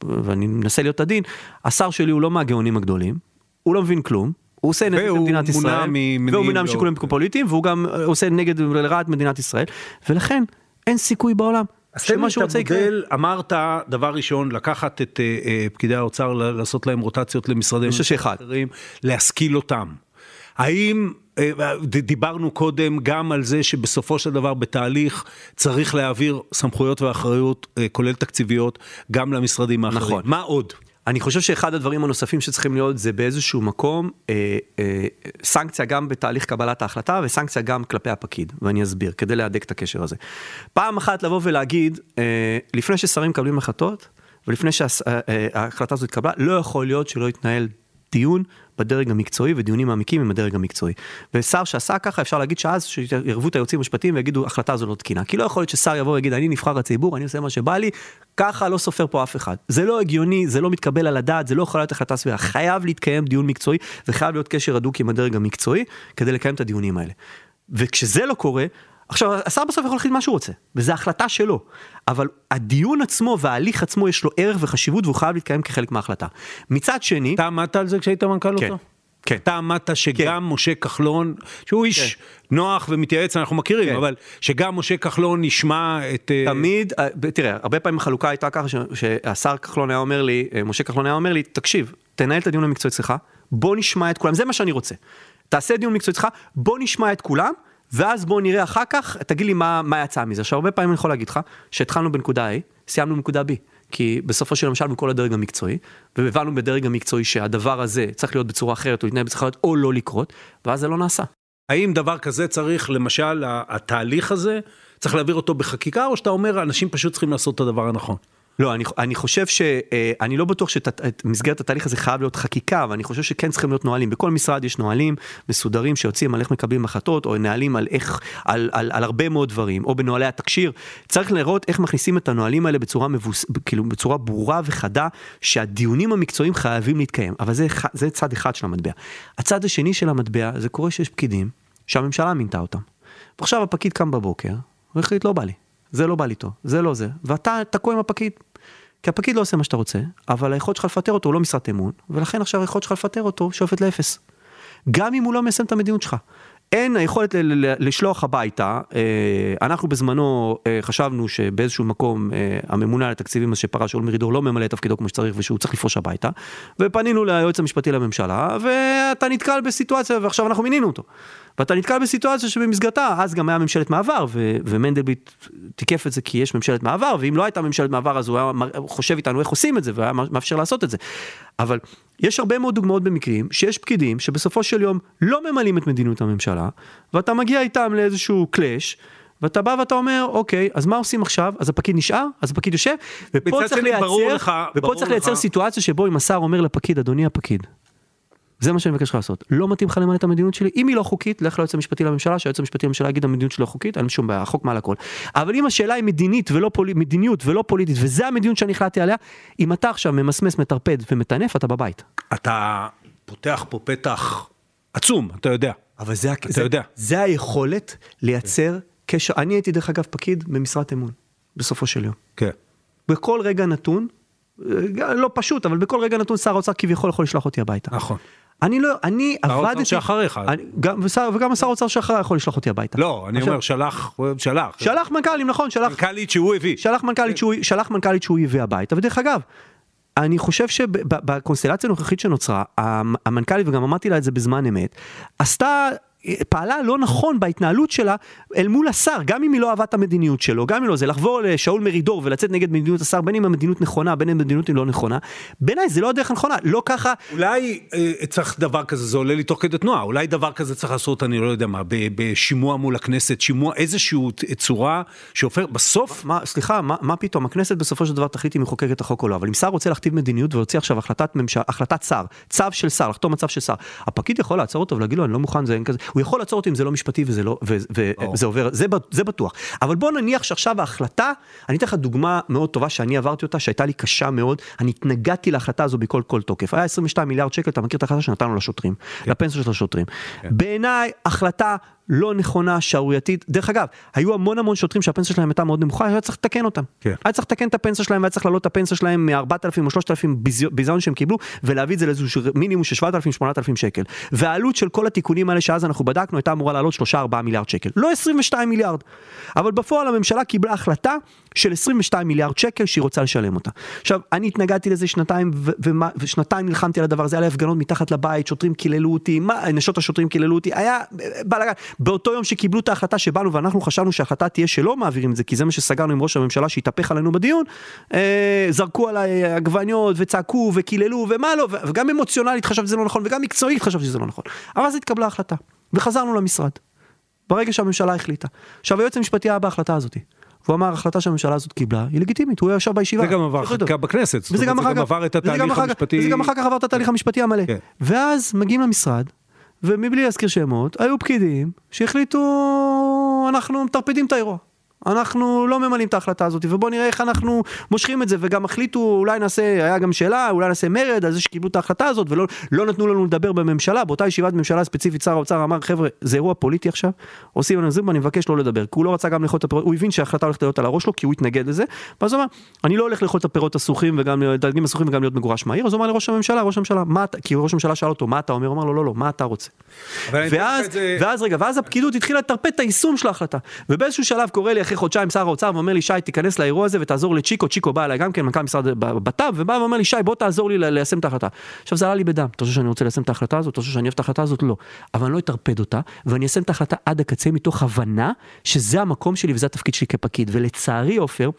ואני מנסה להיות עדין השר שלי הוא לא מהגאונים הגדולים הוא לא מבין כלום הוא עושה נגד מדינת ישראל, והוא מונע משיקולים פוליטיים, והוא גם עושה נגד לרעת מדינת ישראל, ולכן אין סיכוי בעולם אז תן לי את המודל, אמרת דבר ראשון, לקחת את uh, uh, פקידי האוצר, לעשות להם רוטציות למשרדי ממשלה אחרים, להשכיל אותם. האם uh, דיברנו קודם גם על זה שבסופו של דבר בתהליך צריך להעביר סמכויות ואחריות, uh, כולל תקציביות, גם למשרדים האחרים. נכון. מה עוד? אני חושב שאחד הדברים הנוספים שצריכים להיות זה באיזשהו מקום אה, אה, סנקציה גם בתהליך קבלת ההחלטה וסנקציה גם כלפי הפקיד, ואני אסביר, כדי להדק את הקשר הזה. פעם אחת לבוא ולהגיד, אה, לפני ששרים מקבלים החלטות, ולפני שההחלטה הזאת התקבלה, לא יכול להיות שלא יתנהל דיון בדרג המקצועי ודיונים מעמיקים עם הדרג המקצועי. ושר שעשה ככה אפשר להגיד שאז שירבו את היועצים המשפטיים ויגידו החלטה זו לא תקינה. כי לא יכול להיות ששר יבוא ויגיד אני נבחר הציבור אני עושה מה שבא לי ככה לא סופר פה אף אחד. זה לא הגיוני זה לא מתקבל על הדעת זה לא יכול להיות החלטה סבירה חייב להתקיים דיון מקצועי וחייב להיות קשר הדוק עם הדרג המקצועי כדי לקיים את הדיונים האלה. וכשזה לא קורה עכשיו, השר בסוף יכול להחליט מה שהוא רוצה, וזו החלטה שלו, אבל הדיון עצמו וההליך עצמו יש לו ערך וחשיבות והוא חייב להתקיים כחלק מההחלטה. מצד שני... אתה עמדת על זה כשהיית מנכ"ל כן, אותו? כן. אתה עמדת שגם כן. משה כחלון, שהוא איש כן. נוח ומתייעץ, אנחנו מכירים, כן. אבל שגם משה כחלון ישמע את... אה, תמיד, uh, תראה, הרבה פעמים החלוקה הייתה ככה שהשר כחלון היה אומר לי, אה, משה כחלון היה אומר לי, תקשיב, תנהל את הדיון המקצועי אצלך, בוא נשמע את כולם, זה מה שאני רוצה. תעשה דיון מקצועי אצלך, בוא נשמע את כולם. ואז בוא נראה אחר כך, תגיד לי מה, מה יצא מזה. עכשיו הרבה פעמים אני יכול להגיד לך, שהתחלנו בנקודה A, סיימנו בנקודה B. כי בסופו של למשל בכל הדרג המקצועי, והבנו בדרג המקצועי שהדבר הזה צריך להיות בצורה אחרת, או להתנהל בצורה אחרת, או לא לקרות, ואז זה לא נעשה. האם דבר כזה צריך, למשל, התהליך הזה, צריך להעביר אותו בחקיקה, או שאתה אומר, אנשים פשוט צריכים לעשות את הדבר הנכון? לא, אני, אני חושב שאני לא בטוח שמסגרת התהליך הזה חייב להיות חקיקה, אבל אני חושב שכן צריכים להיות נהלים. בכל משרד יש נהלים מסודרים שיוצאים על איך מקבלים החלטות, או נהלים על איך, על, על, על הרבה מאוד דברים, או בנהלי התקשיר. צריך לראות איך מכניסים את הנהלים האלה בצורה, מבוס, כאילו, בצורה ברורה וחדה, שהדיונים המקצועיים חייבים להתקיים. אבל זה, זה צד אחד של המטבע. הצד השני של המטבע, זה קורה שיש פקידים שהממשלה מינתה אותם. ועכשיו הפקיד קם בבוקר, והחליט לא בא לי. זה לא בא לי טוב, זה לא זה, ואתה תקוע עם הפקיד. כי הפקיד לא עושה מה שאתה רוצה, אבל היכולת שלך לפטר אותו הוא לא משרת אמון, ולכן עכשיו היכולת שלך לפטר אותו שואפת לאפס. גם אם הוא לא מיישם את המדיניות שלך. אין היכולת לשלוח הביתה, אה, אנחנו בזמנו אה, חשבנו שבאיזשהו מקום אה, הממונה על התקציבים שפרש שאול מרידור לא ממלא את תפקידו כמו שצריך ושהוא צריך לפרוש הביתה, ופנינו ליועץ המשפטי לממשלה, ואתה נתקל בסיטואציה ועכשיו אנחנו מינינו אותו. ואתה נתקל בסיטואציה שבמסגרתה, אז גם היה ממשלת מעבר, ו- ומנדלבליט תיקף את זה כי יש ממשלת מעבר, ואם לא הייתה ממשלת מעבר אז הוא היה חושב איתנו איך עושים את זה, והיה מאפשר לעשות את זה. אבל יש הרבה מאוד דוגמאות במקרים שיש פקידים שבסופו של יום לא ממלאים את מדיניות הממשלה, ואתה מגיע איתם לאיזשהו קלאש. ואתה בא ואתה אומר אוקיי אז מה עושים עכשיו אז הפקיד נשאר אז הפקיד יושב ופה צריך לייצר, לך, ופה צריך לייצר סיטואציה שבו אם השר אומר לפקיד אדוני הפקיד זה מה שאני מבקש לך לעשות. לא מתאים לך למלא את המדיניות שלי, אם היא לא חוקית, לך ליועץ המשפטי לממשלה, שהיועץ המשפטי לממשלה יגיד המדיניות שלו חוקית, אין שום בעיה, החוק מעל הכל. אבל אם השאלה היא מדינית ולא פול... מדיניות ולא פוליטית, וזה המדיניות שאני החלטתי עליה, אם אתה עכשיו ממסמס, מטרפד ומטנף, אתה בבית. אתה פותח פה פתח עצום, אתה יודע. אבל זה, אתה זה, יודע. זה היכולת לייצר קשר, אני הייתי דרך אגב פקיד במשרת אמון, בסופו של יום. כן. בכל רגע נתון, לא פשוט, אבל בכל רגע נתון שר האוצר כביכול יכול לשלוח אותי הביתה. נכון. אני לא, אני שר האוצר עבדתי... שאחריך. אני- גם, ושר, וגם השר האוצר שאחריי יכול לשלוח אותי הביתה. לא, אני עכשיו- אומר, שלח, שלח. שלח מנכ"לים, נכון, שלח, מנכ"לית שהוא הביא. שלח מנכ"לית שהוא, שלח מנכ"לית שהוא הביא הביתה, ודרך אגב, אני חושב שבקונסטלציה הנוכחית שנוצרה, המ- המנכ"לית, וגם אמרתי לה את זה בזמן אמת, עשתה... פעלה לא נכון בהתנהלות שלה אל מול השר, גם אם היא לא אהבה את המדיניות שלו, גם אם לא זה, לחבור לשאול מרידור ולצאת נגד מדיניות השר, בין אם המדיניות נכונה, בין אם המדיניות היא לא נכונה, בעיניי זה לא הדרך הנכונה, לא ככה, אולי אה, צריך דבר כזה, זה עולה לי תוך כדי תנועה, אולי דבר כזה צריך לעשות, אני לא יודע מה, ב- בשימוע מול הכנסת, שימוע איזושהי צורה שהופך, בסוף, מה, סליחה, מה, מה פתאום, הכנסת בסופו של דבר תחליט אם היא מחוקקת את החוק או לא, אבל אם שר רוצה להכתיב מדיניות ולהוציא עכשיו החלטת ממשלה, החלטת שר, צו של שר, לחתום על צו של שר, הפקיד יכול לעצור אותו ולהגיד לו אני לא מוכן, זה אין כזה, הוא יכול לעצור אותי אם זה לא משפטי וזה לא. וזה עובר, זה, זה בטוח, אבל בוא נניח שעכשיו ההחלטה, אני אתן לך דוגמה מאוד טובה שאני עברתי אותה, שהייתה לי קשה מאוד, אני התנגדתי להחלטה הזו בכל כל תוקף, היה 22 מיליארד שקל, אתה מכיר את ההחלטה שנתנו לשוטרים, לפנסיה של השוטרים, בעיניי החלטה לא נכונה, שערורייתית. דרך אגב, היו המון המון שוטרים שהפנסיה שלהם הייתה מאוד נמוכה, היה צריך לתקן אותם. כן. היה צריך לתקן את הפנסיה שלהם, והיה צריך להעלות את הפנסיה שלהם מ-4,000 או 3,000 ביזיון שהם קיבלו, ולהביא את זה לאיזשהו מינימום של 7,000-8,000 שקל. והעלות של כל התיקונים האלה שאז אנחנו בדקנו, הייתה אמורה לעלות 3-4 מיליארד שקל. לא 22 מיליארד. אבל בפועל הממשלה קיבלה החלטה של 22 מיליארד שקל שהיא רוצה לשלם אותה. עכשיו, אני התנגדתי לזה שנתיים, ו- ושנתיים נלחמתי על הדבר הזה, היה לי הפגנות מתחת לבית, שוטרים קיללו אותי, מה, נשות השוטרים קיללו אותי, היה בלאגן. באותו יום שקיבלו את ההחלטה שבאנו ואנחנו חשבנו שההחלטה תהיה שלא מעבירים את זה, כי זה מה שסגרנו עם ראש הממשלה שהתהפך עלינו בדיון, אה, זרקו עליי עגבניות וצעקו וקיללו ומה לא, וגם אמוציונלית חשבתי שזה לא נכון, וגם מקצועית חשבתי שזה לא נכון. אבל אז התקבלה החלטה, וחזרנו למשרד. ברגע שהממשלה החליטה. עכשיו היועץ המשפטי היה בהחלטה הזאת. והוא אמר ההחלטה שהממשלה הזאת קיבלה היא לגיטימית, הוא ישב בישיבה. זה גם עבר. חקיקה בכנסת, זאת וזה אומרת, גם זה גם עבר את התהליך המשפטי. וזה גם אחר כך עבר את התהליך המשפטי המלא. כן. ואז מגיעים למשרד, ומבלי להזכיר שמות, היו פקידים שהחליטו אנחנו מטרפדים את האירוע. אנחנו לא ממלאים את ההחלטה הזאת, ובואו נראה איך אנחנו מושכים את זה, וגם החליטו, אולי נעשה, היה גם שאלה, אולי נעשה מרד על זה שקיבלו את ההחלטה הזאת, ולא לא נתנו לנו לדבר בממשלה, באותה ישיבת ממשלה ספציפית שר האוצר אמר, חבר'ה, זה אירוע פוליטי עכשיו, עושים לנו זום, אני מבקש לא לדבר, כי הוא לא רצה גם לאכול את הפירות, הוא הבין שההחלטה הולכת להיות על הראש שלו, כי הוא התנגד לזה, ואז הוא אמר, אני לא הולך לאכול את הפירות הסוחים וגם את הדגים הסוחים וגם להיות מגורש מהעיר, אז הוא אמר לראש הממשלה, ראש הממשלה, מה אתה, כי ראש הממשלה שאל אותו, מה אתה אומר? הוא אמר לו, לא, לא, מה אתה רוצה? אבל אני אתן לך ואז, את זה- ואז רגע, ואז הפקידות התחילה לטרפד את היישום של ההחלטה. ובאיזשהו שלב קורא לי אחרי חודשיים שר האוצר ואומר לי, שי, תיכנס לאירוע הזה ותעזור לצ'יקו, צ'יקו בא אליי גם כן, מנכ"ל משרד בט"פ, ובא ואומר לי, שי, בוא תעזור לי ליישם את ההחלטה. עכשיו זה עלה לי בדם, אתה חושב שאני רוצה ליישם את ההחלטה הזאת? אתה חושב שאני אוהב את ההחלטה הזאת? לא. אבל אני לא אטרפד אותה, ואני איישם את ההחלטה עד הקצה מתוך הבנה שזה המקום שלי וזה התפקיד שלי כפקיד. ולצערי, עופר,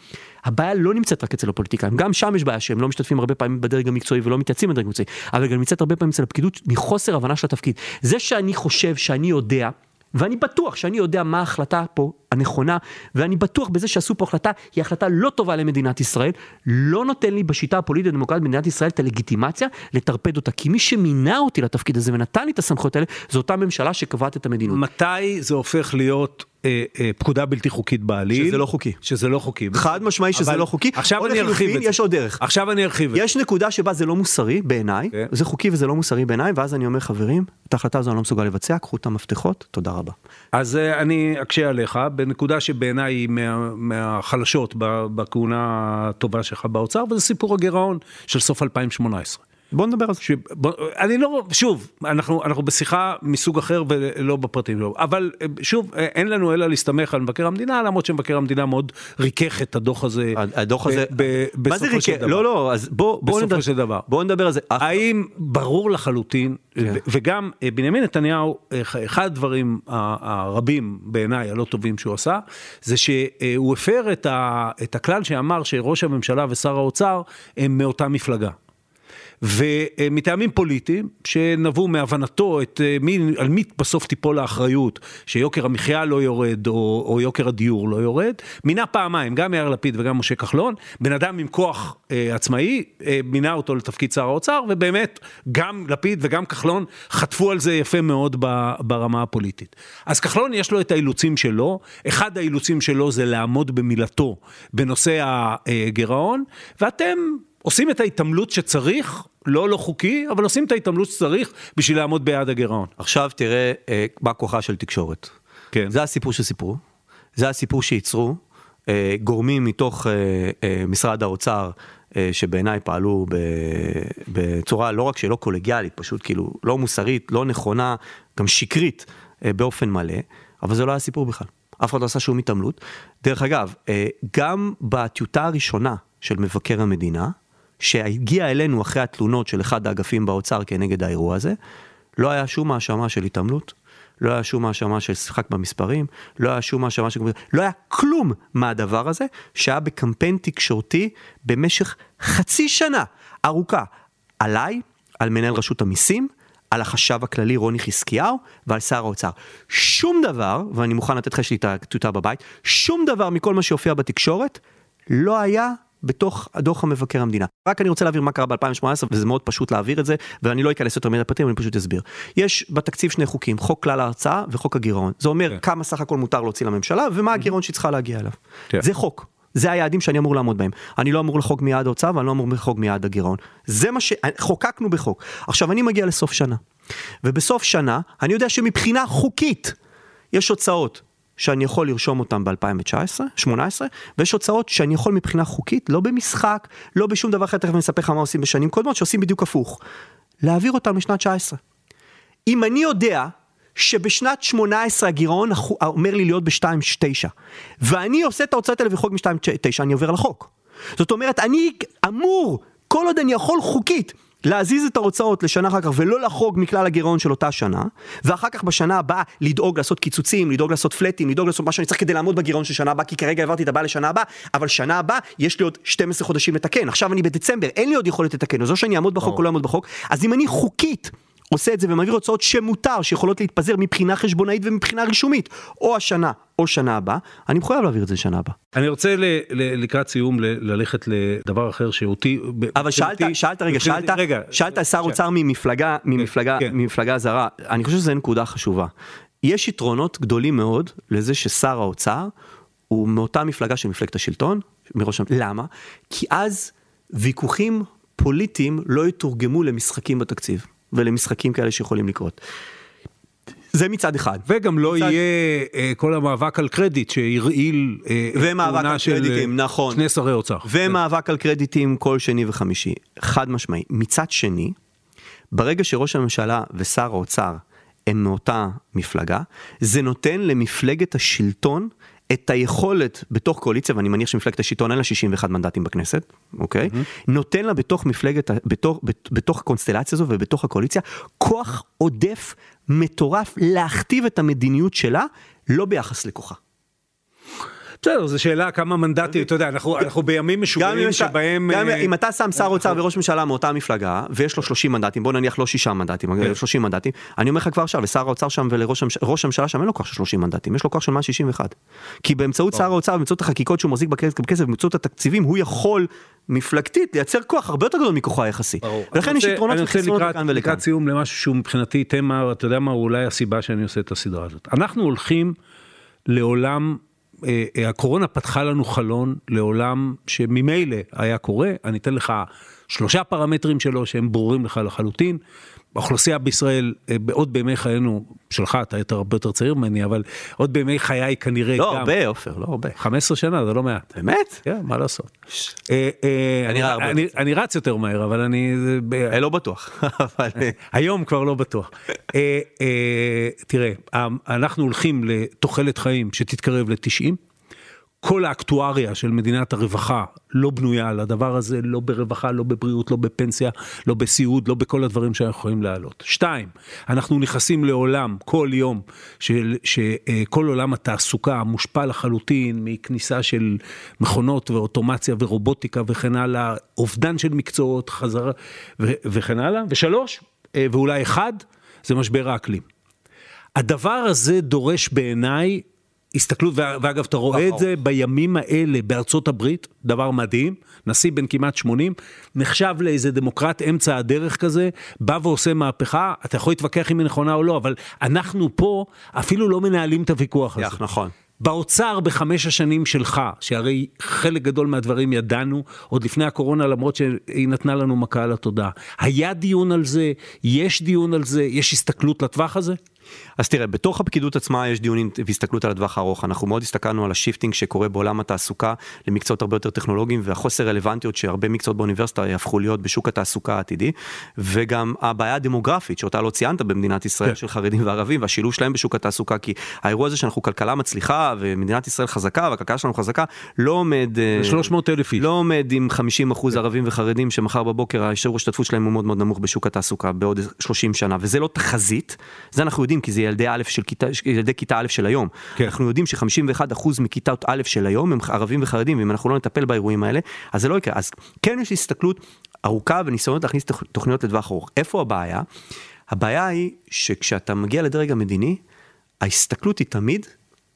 הבעיה לא נמצאת רק אצל הפוליטיקאים, גם שם יש בעיה שהם לא משתתפים הרבה פעמים בדרג המקצועי ולא מתייעצים בדרג המקצועי, אבל גם נמצאת הרבה פעמים אצל הפקידות מחוסר הבנה של התפקיד. זה שאני חושב שאני יודע, ואני בטוח שאני יודע מה ההחלטה פה הנכונה, ואני בטוח בזה שעשו פה החלטה, היא החלטה לא טובה למדינת ישראל, לא נותן לי בשיטה הפוליטית הדמוקרטית במדינת ישראל את הלגיטימציה לטרפד אותה, כי מי שמינה אותי לתפקיד הזה ונתן לי את הסמכויות האלה, זו אותה ממשלה שקבעת את המדיניות. מתי זה הופך להיות אה, אה, פקודה בלתי חוקית בעליל? שזה לא חוקי. שזה לא חוקי. חד משמעי שזה אבל לא חוקי. עכשיו אני ארחיב את זה. יש עוד דרך. עכשיו אני ארחיב את זה. יש נקודה שבה זה לא מוסרי בעיניי, כן. זה חוקי וזה לא מוסרי בעיניי, ואז אני אומר חברים, את ההחלטה הזו אני לא מסוגל לבצע, קחו את המפתחות, תודה רבה. אז אה, אני אקשה עליך בנקודה שבעיניי היא מה, מהחלשות בכהונה הטובה שלך באוצר, וזה סיפור הגירעון של סוף 2018. בוא נדבר על זה. אני לא, שוב, אנחנו, אנחנו בשיחה מסוג אחר ולא בפרטים שלו, אבל אה, שוב, אה, אין לנו אלא להסתמך על מבקר המדינה, למרות שמבקר המדינה מאוד ריכך את הדוח הזה. הדוח ב- הזה, ב- מה זה? דבר. לא לא, אז בוא בוא בסופו נדבר, של דבר. בוא נדבר על זה. האם ברור לחלוטין, כן. וגם אה, בנימין נתניהו, אה, אחד הדברים הרבים בעיניי, הלא טובים שהוא עשה, זה שהוא הפר את, ה- את הכלל שאמר שראש הממשלה ושר האוצר הם מאותה מפלגה. ומטעמים פוליטיים שנבעו מהבנתו את אה, מי, על מי בסוף תיפול האחריות שיוקר המחיה לא יורד או, או יוקר הדיור לא יורד, מינה פעמיים, גם יאיר לפיד וגם משה כחלון, בן אדם עם כוח אה, עצמאי, אה, מינה אותו לתפקיד שר האוצר ובאמת גם לפיד וגם כחלון חטפו על זה יפה מאוד ב, ברמה הפוליטית. אז כחלון יש לו את האילוצים שלו, אחד האילוצים שלו זה לעמוד במילתו בנושא הגירעון ואתם עושים את ההתעמלות שצריך, לא לא חוקי, אבל עושים את ההתעמלות שצריך בשביל לעמוד ביעד הגירעון. עכשיו תראה אה, מה כוחה של תקשורת. כן. זה הסיפור שסיפרו, זה הסיפור שייצרו, אה, גורמים מתוך אה, אה, משרד האוצר, אה, שבעיניי פעלו בצורה לא רק שלא קולגיאלית, פשוט כאילו לא מוסרית, לא נכונה, גם שקרית אה, באופן מלא, אבל זה לא היה סיפור בכלל. אף אחד לא עשה שום התעמלות. דרך אגב, אה, גם בטיוטה הראשונה של מבקר המדינה, שהגיעה אלינו אחרי התלונות של אחד האגפים באוצר כנגד האירוע הזה, לא היה שום האשמה של התעמלות, לא היה שום האשמה של שיחק במספרים, לא היה שום האשמה של... לא היה כלום מהדבר הזה שהיה בקמפיין תקשורתי במשך חצי שנה ארוכה עליי, על מנהל רשות המיסים, על החשב הכללי רוני חזקיהו ועל שר האוצר. שום דבר, ואני מוכן לתת לך, יש לי את הטיוטה בבית, שום דבר מכל מה שהופיע בתקשורת לא היה בתוך דוח המבקר המדינה. רק אני רוצה להעביר מה קרה ב-2018 וזה מאוד פשוט להעביר את זה ואני לא אכנס יותר מדי פרטים אני פשוט אסביר. יש בתקציב שני חוקים חוק כלל ההרצאה וחוק הגירעון. זה אומר כן. כמה סך הכל מותר להוציא לממשלה ומה הגירעון שהיא צריכה להגיע אליו. כן. זה חוק. זה היעדים שאני אמור לעמוד בהם. אני לא אמור לחוג מיעד ההוצאה ואני לא אמור לחוג מיעד הגירעון. זה מה שחוקקנו בחוק. עכשיו אני מגיע לסוף שנה. ובסוף שנה אני יודע שמבחינה חוקית יש הוצאות שאני יכול לרשום אותם ב-2019, 18, ויש הוצאות שאני יכול מבחינה חוקית, לא במשחק, לא בשום דבר אחר, תכף אני אספר לך מה עושים בשנים קודמות, שעושים בדיוק הפוך. להעביר אותם לשנת 19. אם אני יודע שבשנת 18 הגירעון אומר לי להיות ב-2.9, ואני עושה את ההוצאות האלה וחוג מ-2.9, אני עובר לחוק. זאת אומרת, אני אמור, כל עוד אני יכול חוקית, להזיז את ההוצאות לשנה אחר כך ולא לחרוג מכלל הגירעון של אותה שנה, ואחר כך בשנה הבאה לדאוג לעשות קיצוצים, לדאוג לעשות פלטים, לדאוג לעשות מה שאני צריך כדי לעמוד בגירעון של שנה הבאה, כי כרגע העברתי את הבאה לשנה הבאה, אבל שנה הבאה יש לי עוד 12 חודשים לתקן, עכשיו אני בדצמבר, אין לי עוד יכולת לתקן, אז או שאני אעמוד בחוק או לא אעמוד בחוק, אז אם אני חוקית עושה את זה ומעביר הוצאות שמותר, שיכולות להתפזר מבחינה חשבונאית ומבחינה רישומית, או השנה או שנה הבאה, אני מחויב להעביר את זה לשנה הבאה. אני רוצה ל, ל, לקראת סיום ל, ללכת לדבר אחר שאותי... אבל שאלת, אותי, שאלת רגע, שאלת, רגע, שאלת שר אוצר ממפלגה, ממפלגה, כן. ממפלגה זרה, אני חושב שזו נקודה חשובה. יש יתרונות גדולים מאוד לזה ששר האוצר הוא מאותה מפלגה של מפלגת השלטון, מראש... למה? כי אז ויכוחים פוליטיים לא יתורגמו למשחקים בתקציב. ולמשחקים כאלה שיכולים לקרות. זה מצד אחד. וגם לא מצד... יהיה uh, כל המאבק על קרדיט שהרעיל uh, ומאבק על קרדיטים, נכון. שני שרי אוצר. ומאבק על קרדיטים כל שני וחמישי, חד משמעי. מצד שני, ברגע שראש הממשלה ושר האוצר הם מאותה מפלגה, זה נותן למפלגת השלטון את היכולת בתוך קואליציה, ואני מניח שמפלגת השלטון אין לה 61 מנדטים בכנסת, אוקיי? Mm-hmm. נותן לה בתוך מפלגת, בתוך, בתוך הקונסטלציה הזו ובתוך הקואליציה, כוח עודף מטורף להכתיב את המדיניות שלה, לא ביחס לכוחה. בסדר, זו שאלה כמה מנדטים, אתה יודע, אנחנו, אנחנו בימים משוגעים שבהם... גם אה, אם אתה שם שר אוצר וראש ממשלה מאותה מפלגה, ויש לו 30 מנדטים, בוא נניח לא 6 מנדטים, 30 כן. מנדטים, אני אומר לך כבר עכשיו, לשר האוצר שם ולראש הממשלה שם אין לו כוח של 30 מנדטים, יש לו כוח של 161. כי באמצעות שר האוצר, באמצעות החקיקות שהוא מחזיק בכסף, באמצעות התקציבים, הוא יכול מפלגתית לייצר כוח הרבה יותר גדול מכוחו היחסי. ולכן יש יתרונות וחסרונות לכאן ולכאן. לקראת סיום למשהו שהוא מבחינתי תמה, אתה יודע מה, אולי הסיבה שאני עושה את הסדרה הזאת. אנחנו הולכים לעולם אה, אה, הקורונה פתחה לנו חלון לעולם שממילא היה קורה, אני אתן לך שלושה פרמטרים שלו שהם ברורים לך לחלוטין. האוכלוסייה בישראל, אה, עוד בימי חיינו, שלך, אתה יותר הרבה יותר צעיר ממני, אבל עוד בימי חיי כנראה לא גם... לא הרבה, עופר, לא הרבה. 15 שנה, זה לא מעט. באמת? כן, מה לעשות. אני רץ יותר מהר, אבל אני... לא בטוח. [laughs] היום כבר לא בטוח. תראה, אנחנו הולכים לתוחלת חיים שתתקרב ל-90. כל האקטואריה של מדינת הרווחה לא בנויה על הדבר הזה, לא ברווחה, לא בבריאות, לא בפנסיה, לא בסיעוד, לא בכל הדברים שאנחנו יכולים להעלות. שתיים, אנחנו נכנסים לעולם כל יום של, שכל עולם התעסוקה מושפע לחלוטין מכניסה של מכונות ואוטומציה ורובוטיקה וכן הלאה, אובדן של מקצועות, חזרה וכן הלאה. ושלוש, אה, ואולי אחד, זה משבר האקלים. הדבר הזה דורש בעיניי הסתכלות, ואגב, אתה רואה את זה בימים האלה בארצות הברית, דבר מדהים, נשיא בן כמעט 80, נחשב לאיזה דמוקרט אמצע הדרך כזה, בא ועושה מהפכה, אתה יכול להתווכח אם היא נכונה או לא, אבל אנחנו פה אפילו לא מנהלים את הוויכוח הזה. נכון. באוצר בחמש השנים שלך, שהרי חלק גדול מהדברים ידענו עוד לפני הקורונה, למרות שהיא נתנה לנו מכה על התודעה. היה דיון על זה, יש דיון על זה, יש הסתכלות לטווח הזה? אז תראה, בתוך הפקידות עצמה יש דיונים והסתכלות על הטווח הארוך. אנחנו מאוד הסתכלנו על ה- shifting שקורה בעולם התעסוקה למקצועות הרבה יותר טכנולוגיים והחוסר רלוונטיות שהרבה מקצועות באוניברסיטה יהפכו להיות בשוק התעסוקה העתידי, וגם הבעיה הדמוגרפית שאותה לא ציינת במדינת ישראל כן. של חרדים וערבים והשילוב שלהם בשוק התעסוקה, כי האירוע הזה שאנחנו כלכלה מצליחה ומדינת ישראל חזקה והכלכלה שלנו חזקה, לא עומד... 300 אלף איש. לא עומד עם 50 אחוז ערבים וחרדים שמחר בבוקר השיעור ההשתתפות שלהם הוא מאוד מאוד נמוך בשוק התעסוקה בעוד 30 שנה, וזה לא תחזית, זה אנחנו יודעים כי זה ילדי א' של כיתה, ילדי כיתה א' של היום. כן. אנחנו יודעים ש-51% מכיתות א' של היום הם ערבים וחרדים, ואם אנחנו לא נטפל באירועים האלה, אז זה לא יקרה. אז כן יש הסתכלות ארוכה וניסיונות להכניס תוכניות לטווח ארוך. איפה הבעיה? הבעיה היא שכשאתה מגיע לדרג המדיני, ההסתכלות היא תמיד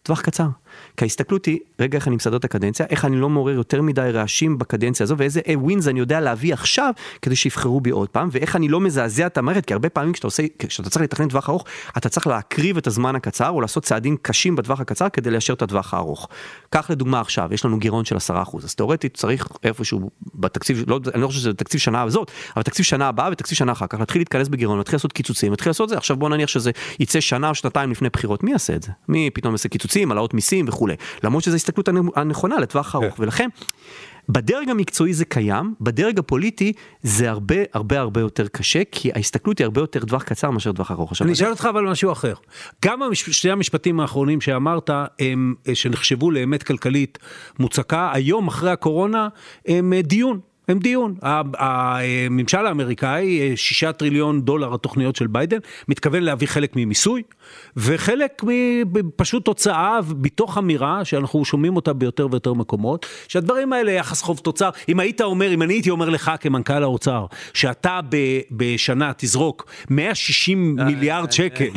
טווח קצר. כי ההסתכלות היא, רגע איך אני מסדר את הקדנציה, איך אני לא מעורר יותר מדי רעשים בקדנציה הזו, ואיזה ווינס אני יודע להביא עכשיו, כדי שיבחרו בי עוד פעם, ואיך אני לא מזעזע את המערכת, כי הרבה פעמים כשאתה עושה, כשאתה צריך לתכנן טווח ארוך, אתה צריך להקריב את הזמן הקצר, או לעשות צעדים קשים בטווח הקצר כדי ליישר את הטווח הארוך. קח לדוגמה עכשיו, יש לנו גירעון של 10%, אז תאורטית צריך איפשהו בתקציב, לא, אני לא חושב שזה תקציב שנה הזאת, אבל תקציב שנה הבאה ותקציב שנה אחר כך, להתחיל להתכנס בגירעון, להתחיל לעשות קיצוצים, להתחיל לעשות זה, עכשיו בוא נניח שזה יצא שנה או שנתיים לפני בחירות, מי יעשה את זה? מי פתאום יעשה קיצוצים, העלאות מיסים וכולי. למרות שזו ההסתכלות הנכונה לטווח ארוך, כן. ולכן בדרג המקצועי זה קיים, בדרג הפוליטי זה הרבה הרבה הרבה יותר קשה, כי ההסתכלות היא הרבה יותר טווח קצר מאשר טווח ארוך. אני אשאל אותך אבל משהו אחר. גם שני המשפטים האחרונים שאמרת, הם, שנחשבו לאמת כלכלית מוצקה, היום אחרי הקורונה, הם דיון. הם דיון. הממשל האמריקאי, שישה טריליון דולר התוכניות של ביידן, מתכוון להביא חלק ממיסוי, וחלק מפשוט תוצאה מתוך אמירה שאנחנו שומעים אותה ביותר ויותר מקומות, שהדברים האלה יחס חוב תוצר, אם היית אומר, אם אני הייתי אומר לך כמנכ"ל האוצר, שאתה בשנה תזרוק 160 מיליארד שקל,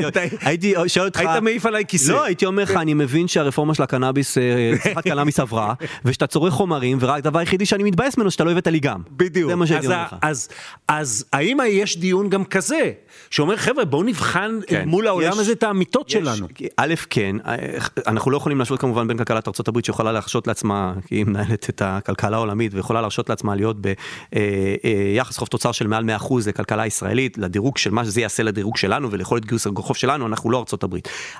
[laughs] הייתי שואל אותך, היית מעיף עליי כיסא. לא, הייתי אומר לך, אני מבין שהרפורמה של הקנאביס, צריכת קנאביס עברה, [laughs] ושאתה צורך חומרים, ורק הדבר היחידי שאני מתבאס ממנו שאתה לא הבאת לי גם. בדיוק. זה מה שהייתי אומר לך. אז האם יש דיון גם כזה, שאומר חבר'ה בואו נבחן כן. מול העולם הזה את האמיתות שלנו. א', כן, אנחנו לא יכולים להשוות כמובן בין כלכלת ארה"ב שיכולה להרשות לעצמה, כי היא מנהלת את הכלכלה העולמית ויכולה להרשות לעצמה להיות ביחס אה, אה, חוב תוצר של מעל 100% לכלכלה ישראלית, לדירוג של מה שזה יעשה לדירוג שלנו וליכולת גיוס החוב שלנו, אנחנו לא ארה"ב.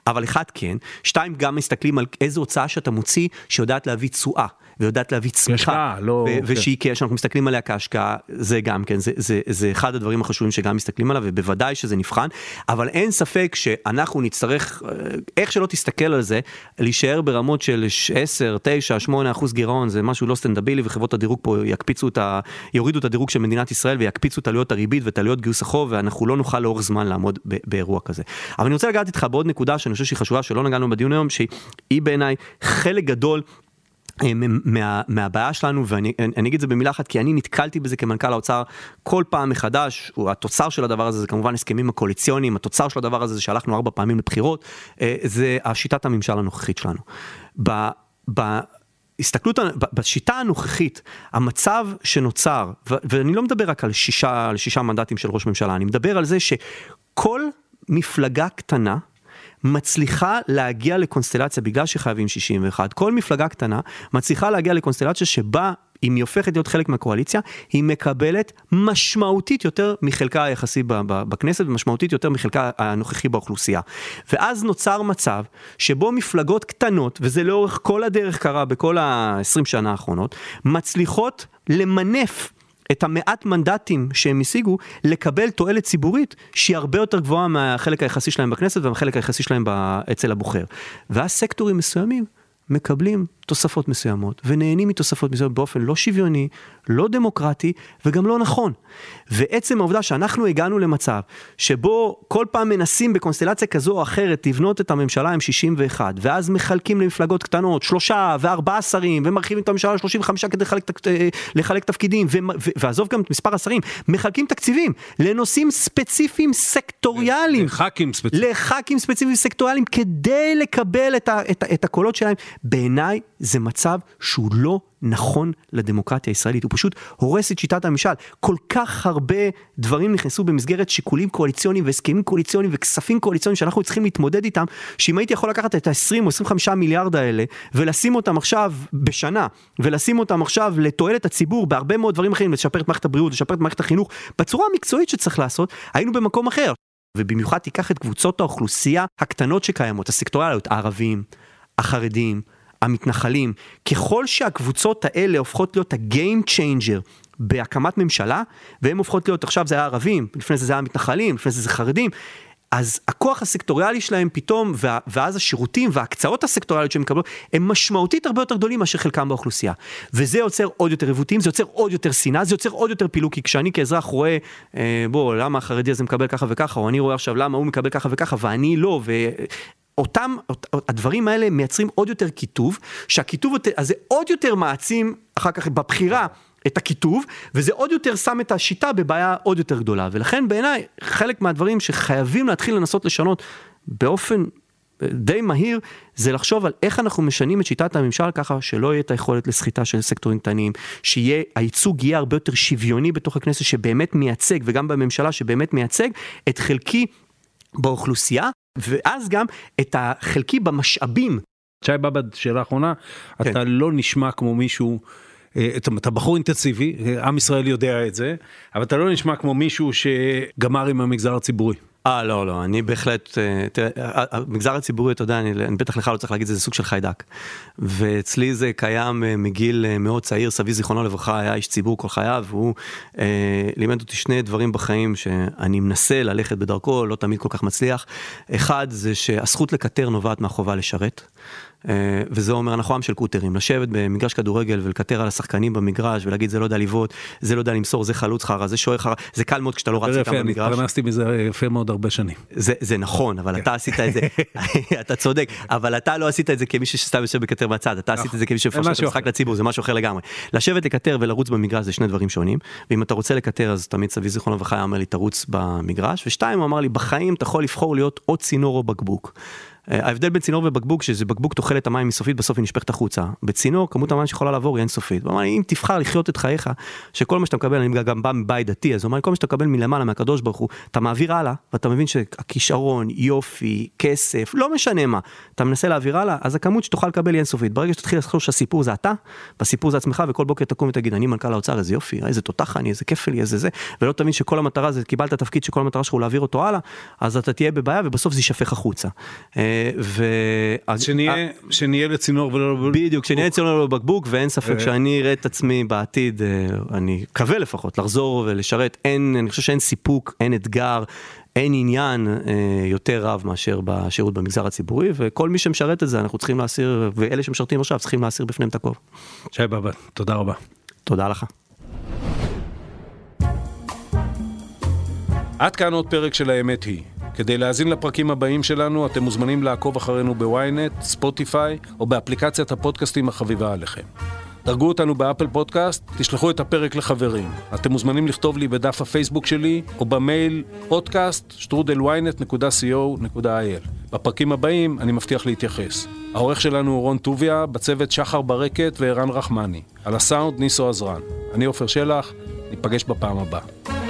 אבל אחד כן, שתיים גם מסתכלים על איזו הוצאה שאתה מוציא שיודעת להביא תשואה. ויודעת להביא צמיחה, לא... כן. ושהיא, שאנחנו מסתכלים עליה כהשקעה, זה גם כן, זה, זה, זה אחד הדברים החשובים שגם מסתכלים עליו, ובוודאי שזה נבחן, אבל אין ספק שאנחנו נצטרך, אה, איך שלא תסתכל על זה, להישאר ברמות של 10, 9, 8 אחוז גירעון, זה משהו לא סטנדבילי, וחברות הדירוג פה יקפיצו את ה... יורידו את הדירוג של מדינת ישראל ויקפיצו את עלויות הריבית ואת עלויות גיוס החוב, ואנחנו לא נוכל לאורך זמן לעמוד באירוע כזה. אבל אני רוצה לגעת איתך בעוד נקודה שאני חושב שהיא חשובה, שלא נגענו בדיון היום, שהיא בעיניי חלק גדול מה, מהבעיה שלנו ואני אני אגיד את זה במילה אחת כי אני נתקלתי בזה כמנכ"ל האוצר כל פעם מחדש התוצר של הדבר הזה זה כמובן הסכמים הקואליציוניים התוצר של הדבר הזה זה שהלכנו ארבע פעמים לבחירות אה, זה השיטת הממשל הנוכחית שלנו. ב, ב, הסתכלות, בשיטה הנוכחית, המצב שנוצר, ואני לא מדבר רק על שישה, על שישה מנדטים של ראש ממשלה, אני מדבר על זה שכל מפלגה קטנה, מצליחה להגיע לקונסטלציה, בגלל שחייבים 61, כל מפלגה קטנה מצליחה להגיע לקונסטלציה שבה אם היא הופכת להיות חלק מהקואליציה, היא מקבלת משמעותית יותר מחלקה היחסי בכנסת ומשמעותית יותר מחלקה הנוכחי באוכלוסייה. ואז נוצר מצב שבו מפלגות קטנות, וזה לאורך כל הדרך קרה בכל ה-20 שנה האחרונות, מצליחות למנף את המעט מנדטים שהם השיגו, לקבל תועלת ציבורית שהיא הרבה יותר גבוהה מהחלק היחסי שלהם בכנסת והחלק היחסי שלהם אצל הבוחר. ואז סקטורים מסוימים מקבלים תוספות מסוימות ונהנים מתוספות מסוימות באופן לא שוויוני, לא דמוקרטי וגם לא נכון. ועצם העובדה שאנחנו הגענו למצב שבו כל פעם מנסים בקונסטלציה כזו או אחרת לבנות את הממשלה עם 61 ואז מחלקים למפלגות קטנות שלושה וארבעה שרים ומרחיבים את הממשלה ל-35 כדי לחלק, אה, לחלק תפקידים ועזוב גם את מספר השרים, מחלקים תקציבים לנושאים ספציפיים סקטוריאליים. לח"כים ספציפיים. לח"כים ספציפיים סקטוריאליים כדי לקבל את, ה, את, את הקולות שלהם. בעיניי זה מצב שהוא לא נכון לדמוקרטיה הישראלית, הוא פשוט הורס את שיטת הממשל. כל כך הרבה דברים נכנסו במסגרת שיקולים קואליציוניים והסכמים קואליציוניים וכספים קואליציוניים שאנחנו צריכים להתמודד איתם, שאם הייתי יכול לקחת את ה-20 או 25 מיליארד האלה ולשים אותם עכשיו בשנה, ולשים אותם עכשיו לתועלת הציבור בהרבה מאוד דברים אחרים, לשפר את מערכת הבריאות, לשפר את מערכת החינוך, בצורה המקצועית שצריך לעשות, היינו במקום אחר. ובמיוחד תיקח את קבוצות האוכלוסייה הקטנות שקיימות, הסקטוריאליות, הערבים, החרדים, המתנחלים, ככל שהקבוצות האלה הופכות להיות ה-game changer בהקמת ממשלה, והן הופכות להיות, עכשיו זה היה ערבים, לפני זה זה היה מתנחלים, לפני זה זה חרדים, אז הכוח הסקטוריאלי שלהם פתאום, ואז השירותים וההקצאות הסקטוריאליות שהם מקבלות, הם משמעותית הרבה יותר גדולים מאשר חלקם באוכלוסייה. וזה יוצר עוד יותר עיוותים, זה יוצר עוד יותר שנאה, זה יוצר עוד יותר פילוג, כי כשאני כאזרח רואה, אה, בוא, למה החרדי הזה מקבל ככה וככה, או אני רואה עכשיו למה הוא מקבל ככה וככה, ואני לא, ו... אותם, הדברים האלה מייצרים עוד יותר קיטוב, שהקיטוב הזה עוד יותר מעצים אחר כך בבחירה את הקיטוב, וזה עוד יותר שם את השיטה בבעיה עוד יותר גדולה. ולכן בעיניי, חלק מהדברים שחייבים להתחיל לנסות לשנות באופן אה, די מהיר, זה לחשוב על איך אנחנו משנים את שיטת הממשל ככה שלא יהיה את היכולת לסחיטה של סקטורים קטנים, שיהיה, הייצוג יהיה הרבה יותר שוויוני בתוך הכנסת שבאמת מייצג, וגם בממשלה שבאמת מייצג, את חלקי באוכלוסייה, ואז גם את החלקי במשאבים. שי בבא, שאלה אחרונה, כן. אתה לא נשמע כמו מישהו אתה בחור אינטנסיבי, אה, עם ישראל יודע את זה, אבל אתה לא נשמע כמו מישהו שגמר עם המגזר הציבורי. אה לא לא אני בהחלט אה, תראה המגזר הציבורי אתה יודע אני, אני בטח לך לא צריך להגיד זה סוג של חיידק. ואצלי זה קיים מגיל מאוד צעיר סבי זיכרונו לברכה היה איש ציבור כל חייו והוא אה, לימד אותי שני דברים בחיים שאני מנסה ללכת בדרכו לא תמיד כל כך מצליח. אחד זה שהזכות לקטר נובעת מהחובה לשרת. אה, וזה אומר אנחנו עם של קוטרים, לשבת במגרש כדורגל ולקטר על השחקנים במגרש ולהגיד זה לא יודע לבעוט, זה לא יודע למסור, זה חלוץ חרא, זה שוער חרא, זה קל מאוד כשאתה לא רץ איתם במגרש. אני התפרנסתי מזה יפה מאוד הרבה שנים. זה, זה נכון, אבל אתה עשית את זה, [laughs] אתה צודק, אבל אתה לא עשית את זה כמי שסתם יושב בקטר בצד, אתה עשית את זה כמי שמפרש את המשחק לציבור, זה משהו אחר לגמרי. לשבת לקטר ולרוץ במגרש זה שני דברים שונים, ואם אתה רוצה לקטר אז תמיד סבי זיכרונו לברכה אמר לי תרוץ במגרש, ושתיים הוא אמר לי בחיים אתה יכול לבחור להיות או צינור או בקבוק. אה, ההבדל בין צינור ובקבוק שזה בקבוק תוחלת המים מסופית בסוף היא נשפכת החוצה בצינור כמות המים שיכולה לעבור היא אינסופית. הוא אמר אם תבחר לחיות את חייך שכל מה שאתה מקבל אני גם בא מבית דתי אז הוא אמר כל מה שאתה מקבל מלמעלה מהקדוש ברוך הוא אתה מעביר הלאה ואתה מבין שהכישרון יופי כסף לא משנה מה אתה מנסה להעביר הלאה אז הכמות שתוכל לקבל היא אינסופית ברגע שתתחיל לחשוב שהסיפור זה אתה והסיפור זה עצמך וכל בוקר תקום ותגיד אני מנכ"ל האוצר איזה יופי איזה תותח אני איזה כיף לי איזה זה ולא תבין שכל המטרה זה קיבלת תפקיד שכל המטרה שלך הוא להעביר אותו הלאה אז אתה תהיה בבעיה ובסוף זה יישפך החוצה. ו... שנהיה, אה, שנהיה לצינור ולא לבקבוק. בדיוק, שנהיה לצינור ולא לבקבוק, ואין ספק שאני אראה את עצמי בעתיד, אה, אני מקווה לפחות, לחזור ולשרת, אין, אני חושב שאין סיפוק, אין אתגר. אין עניין אה, יותר רב מאשר בשירות במגזר הציבורי וכל מי שמשרת את זה אנחנו צריכים להסיר ואלה שמשרתים עכשיו צריכים להסיר בפניהם את הכובע. שי באב"ד, תודה רבה. תודה לך. עד כאן עוד פרק של האמת היא. כדי להאזין לפרקים הבאים שלנו, אתם מוזמנים לעקוב אחרינו בוויינט, ספוטיפיי, או באפליקציית הפודקאסטים החביבה עליכם. דרגו אותנו באפל פודקאסט, תשלחו את הפרק לחברים. אתם מוזמנים לכתוב לי בדף הפייסבוק שלי, או במייל שטרודלוויינט.co.il. בפרקים הבאים אני מבטיח להתייחס. העורך שלנו הוא רון טוביה, בצוות שחר ברקת וערן רחמני. על הסאונד ניסו עזרן. אני עופר שלח, ניפגש בפעם הבאה.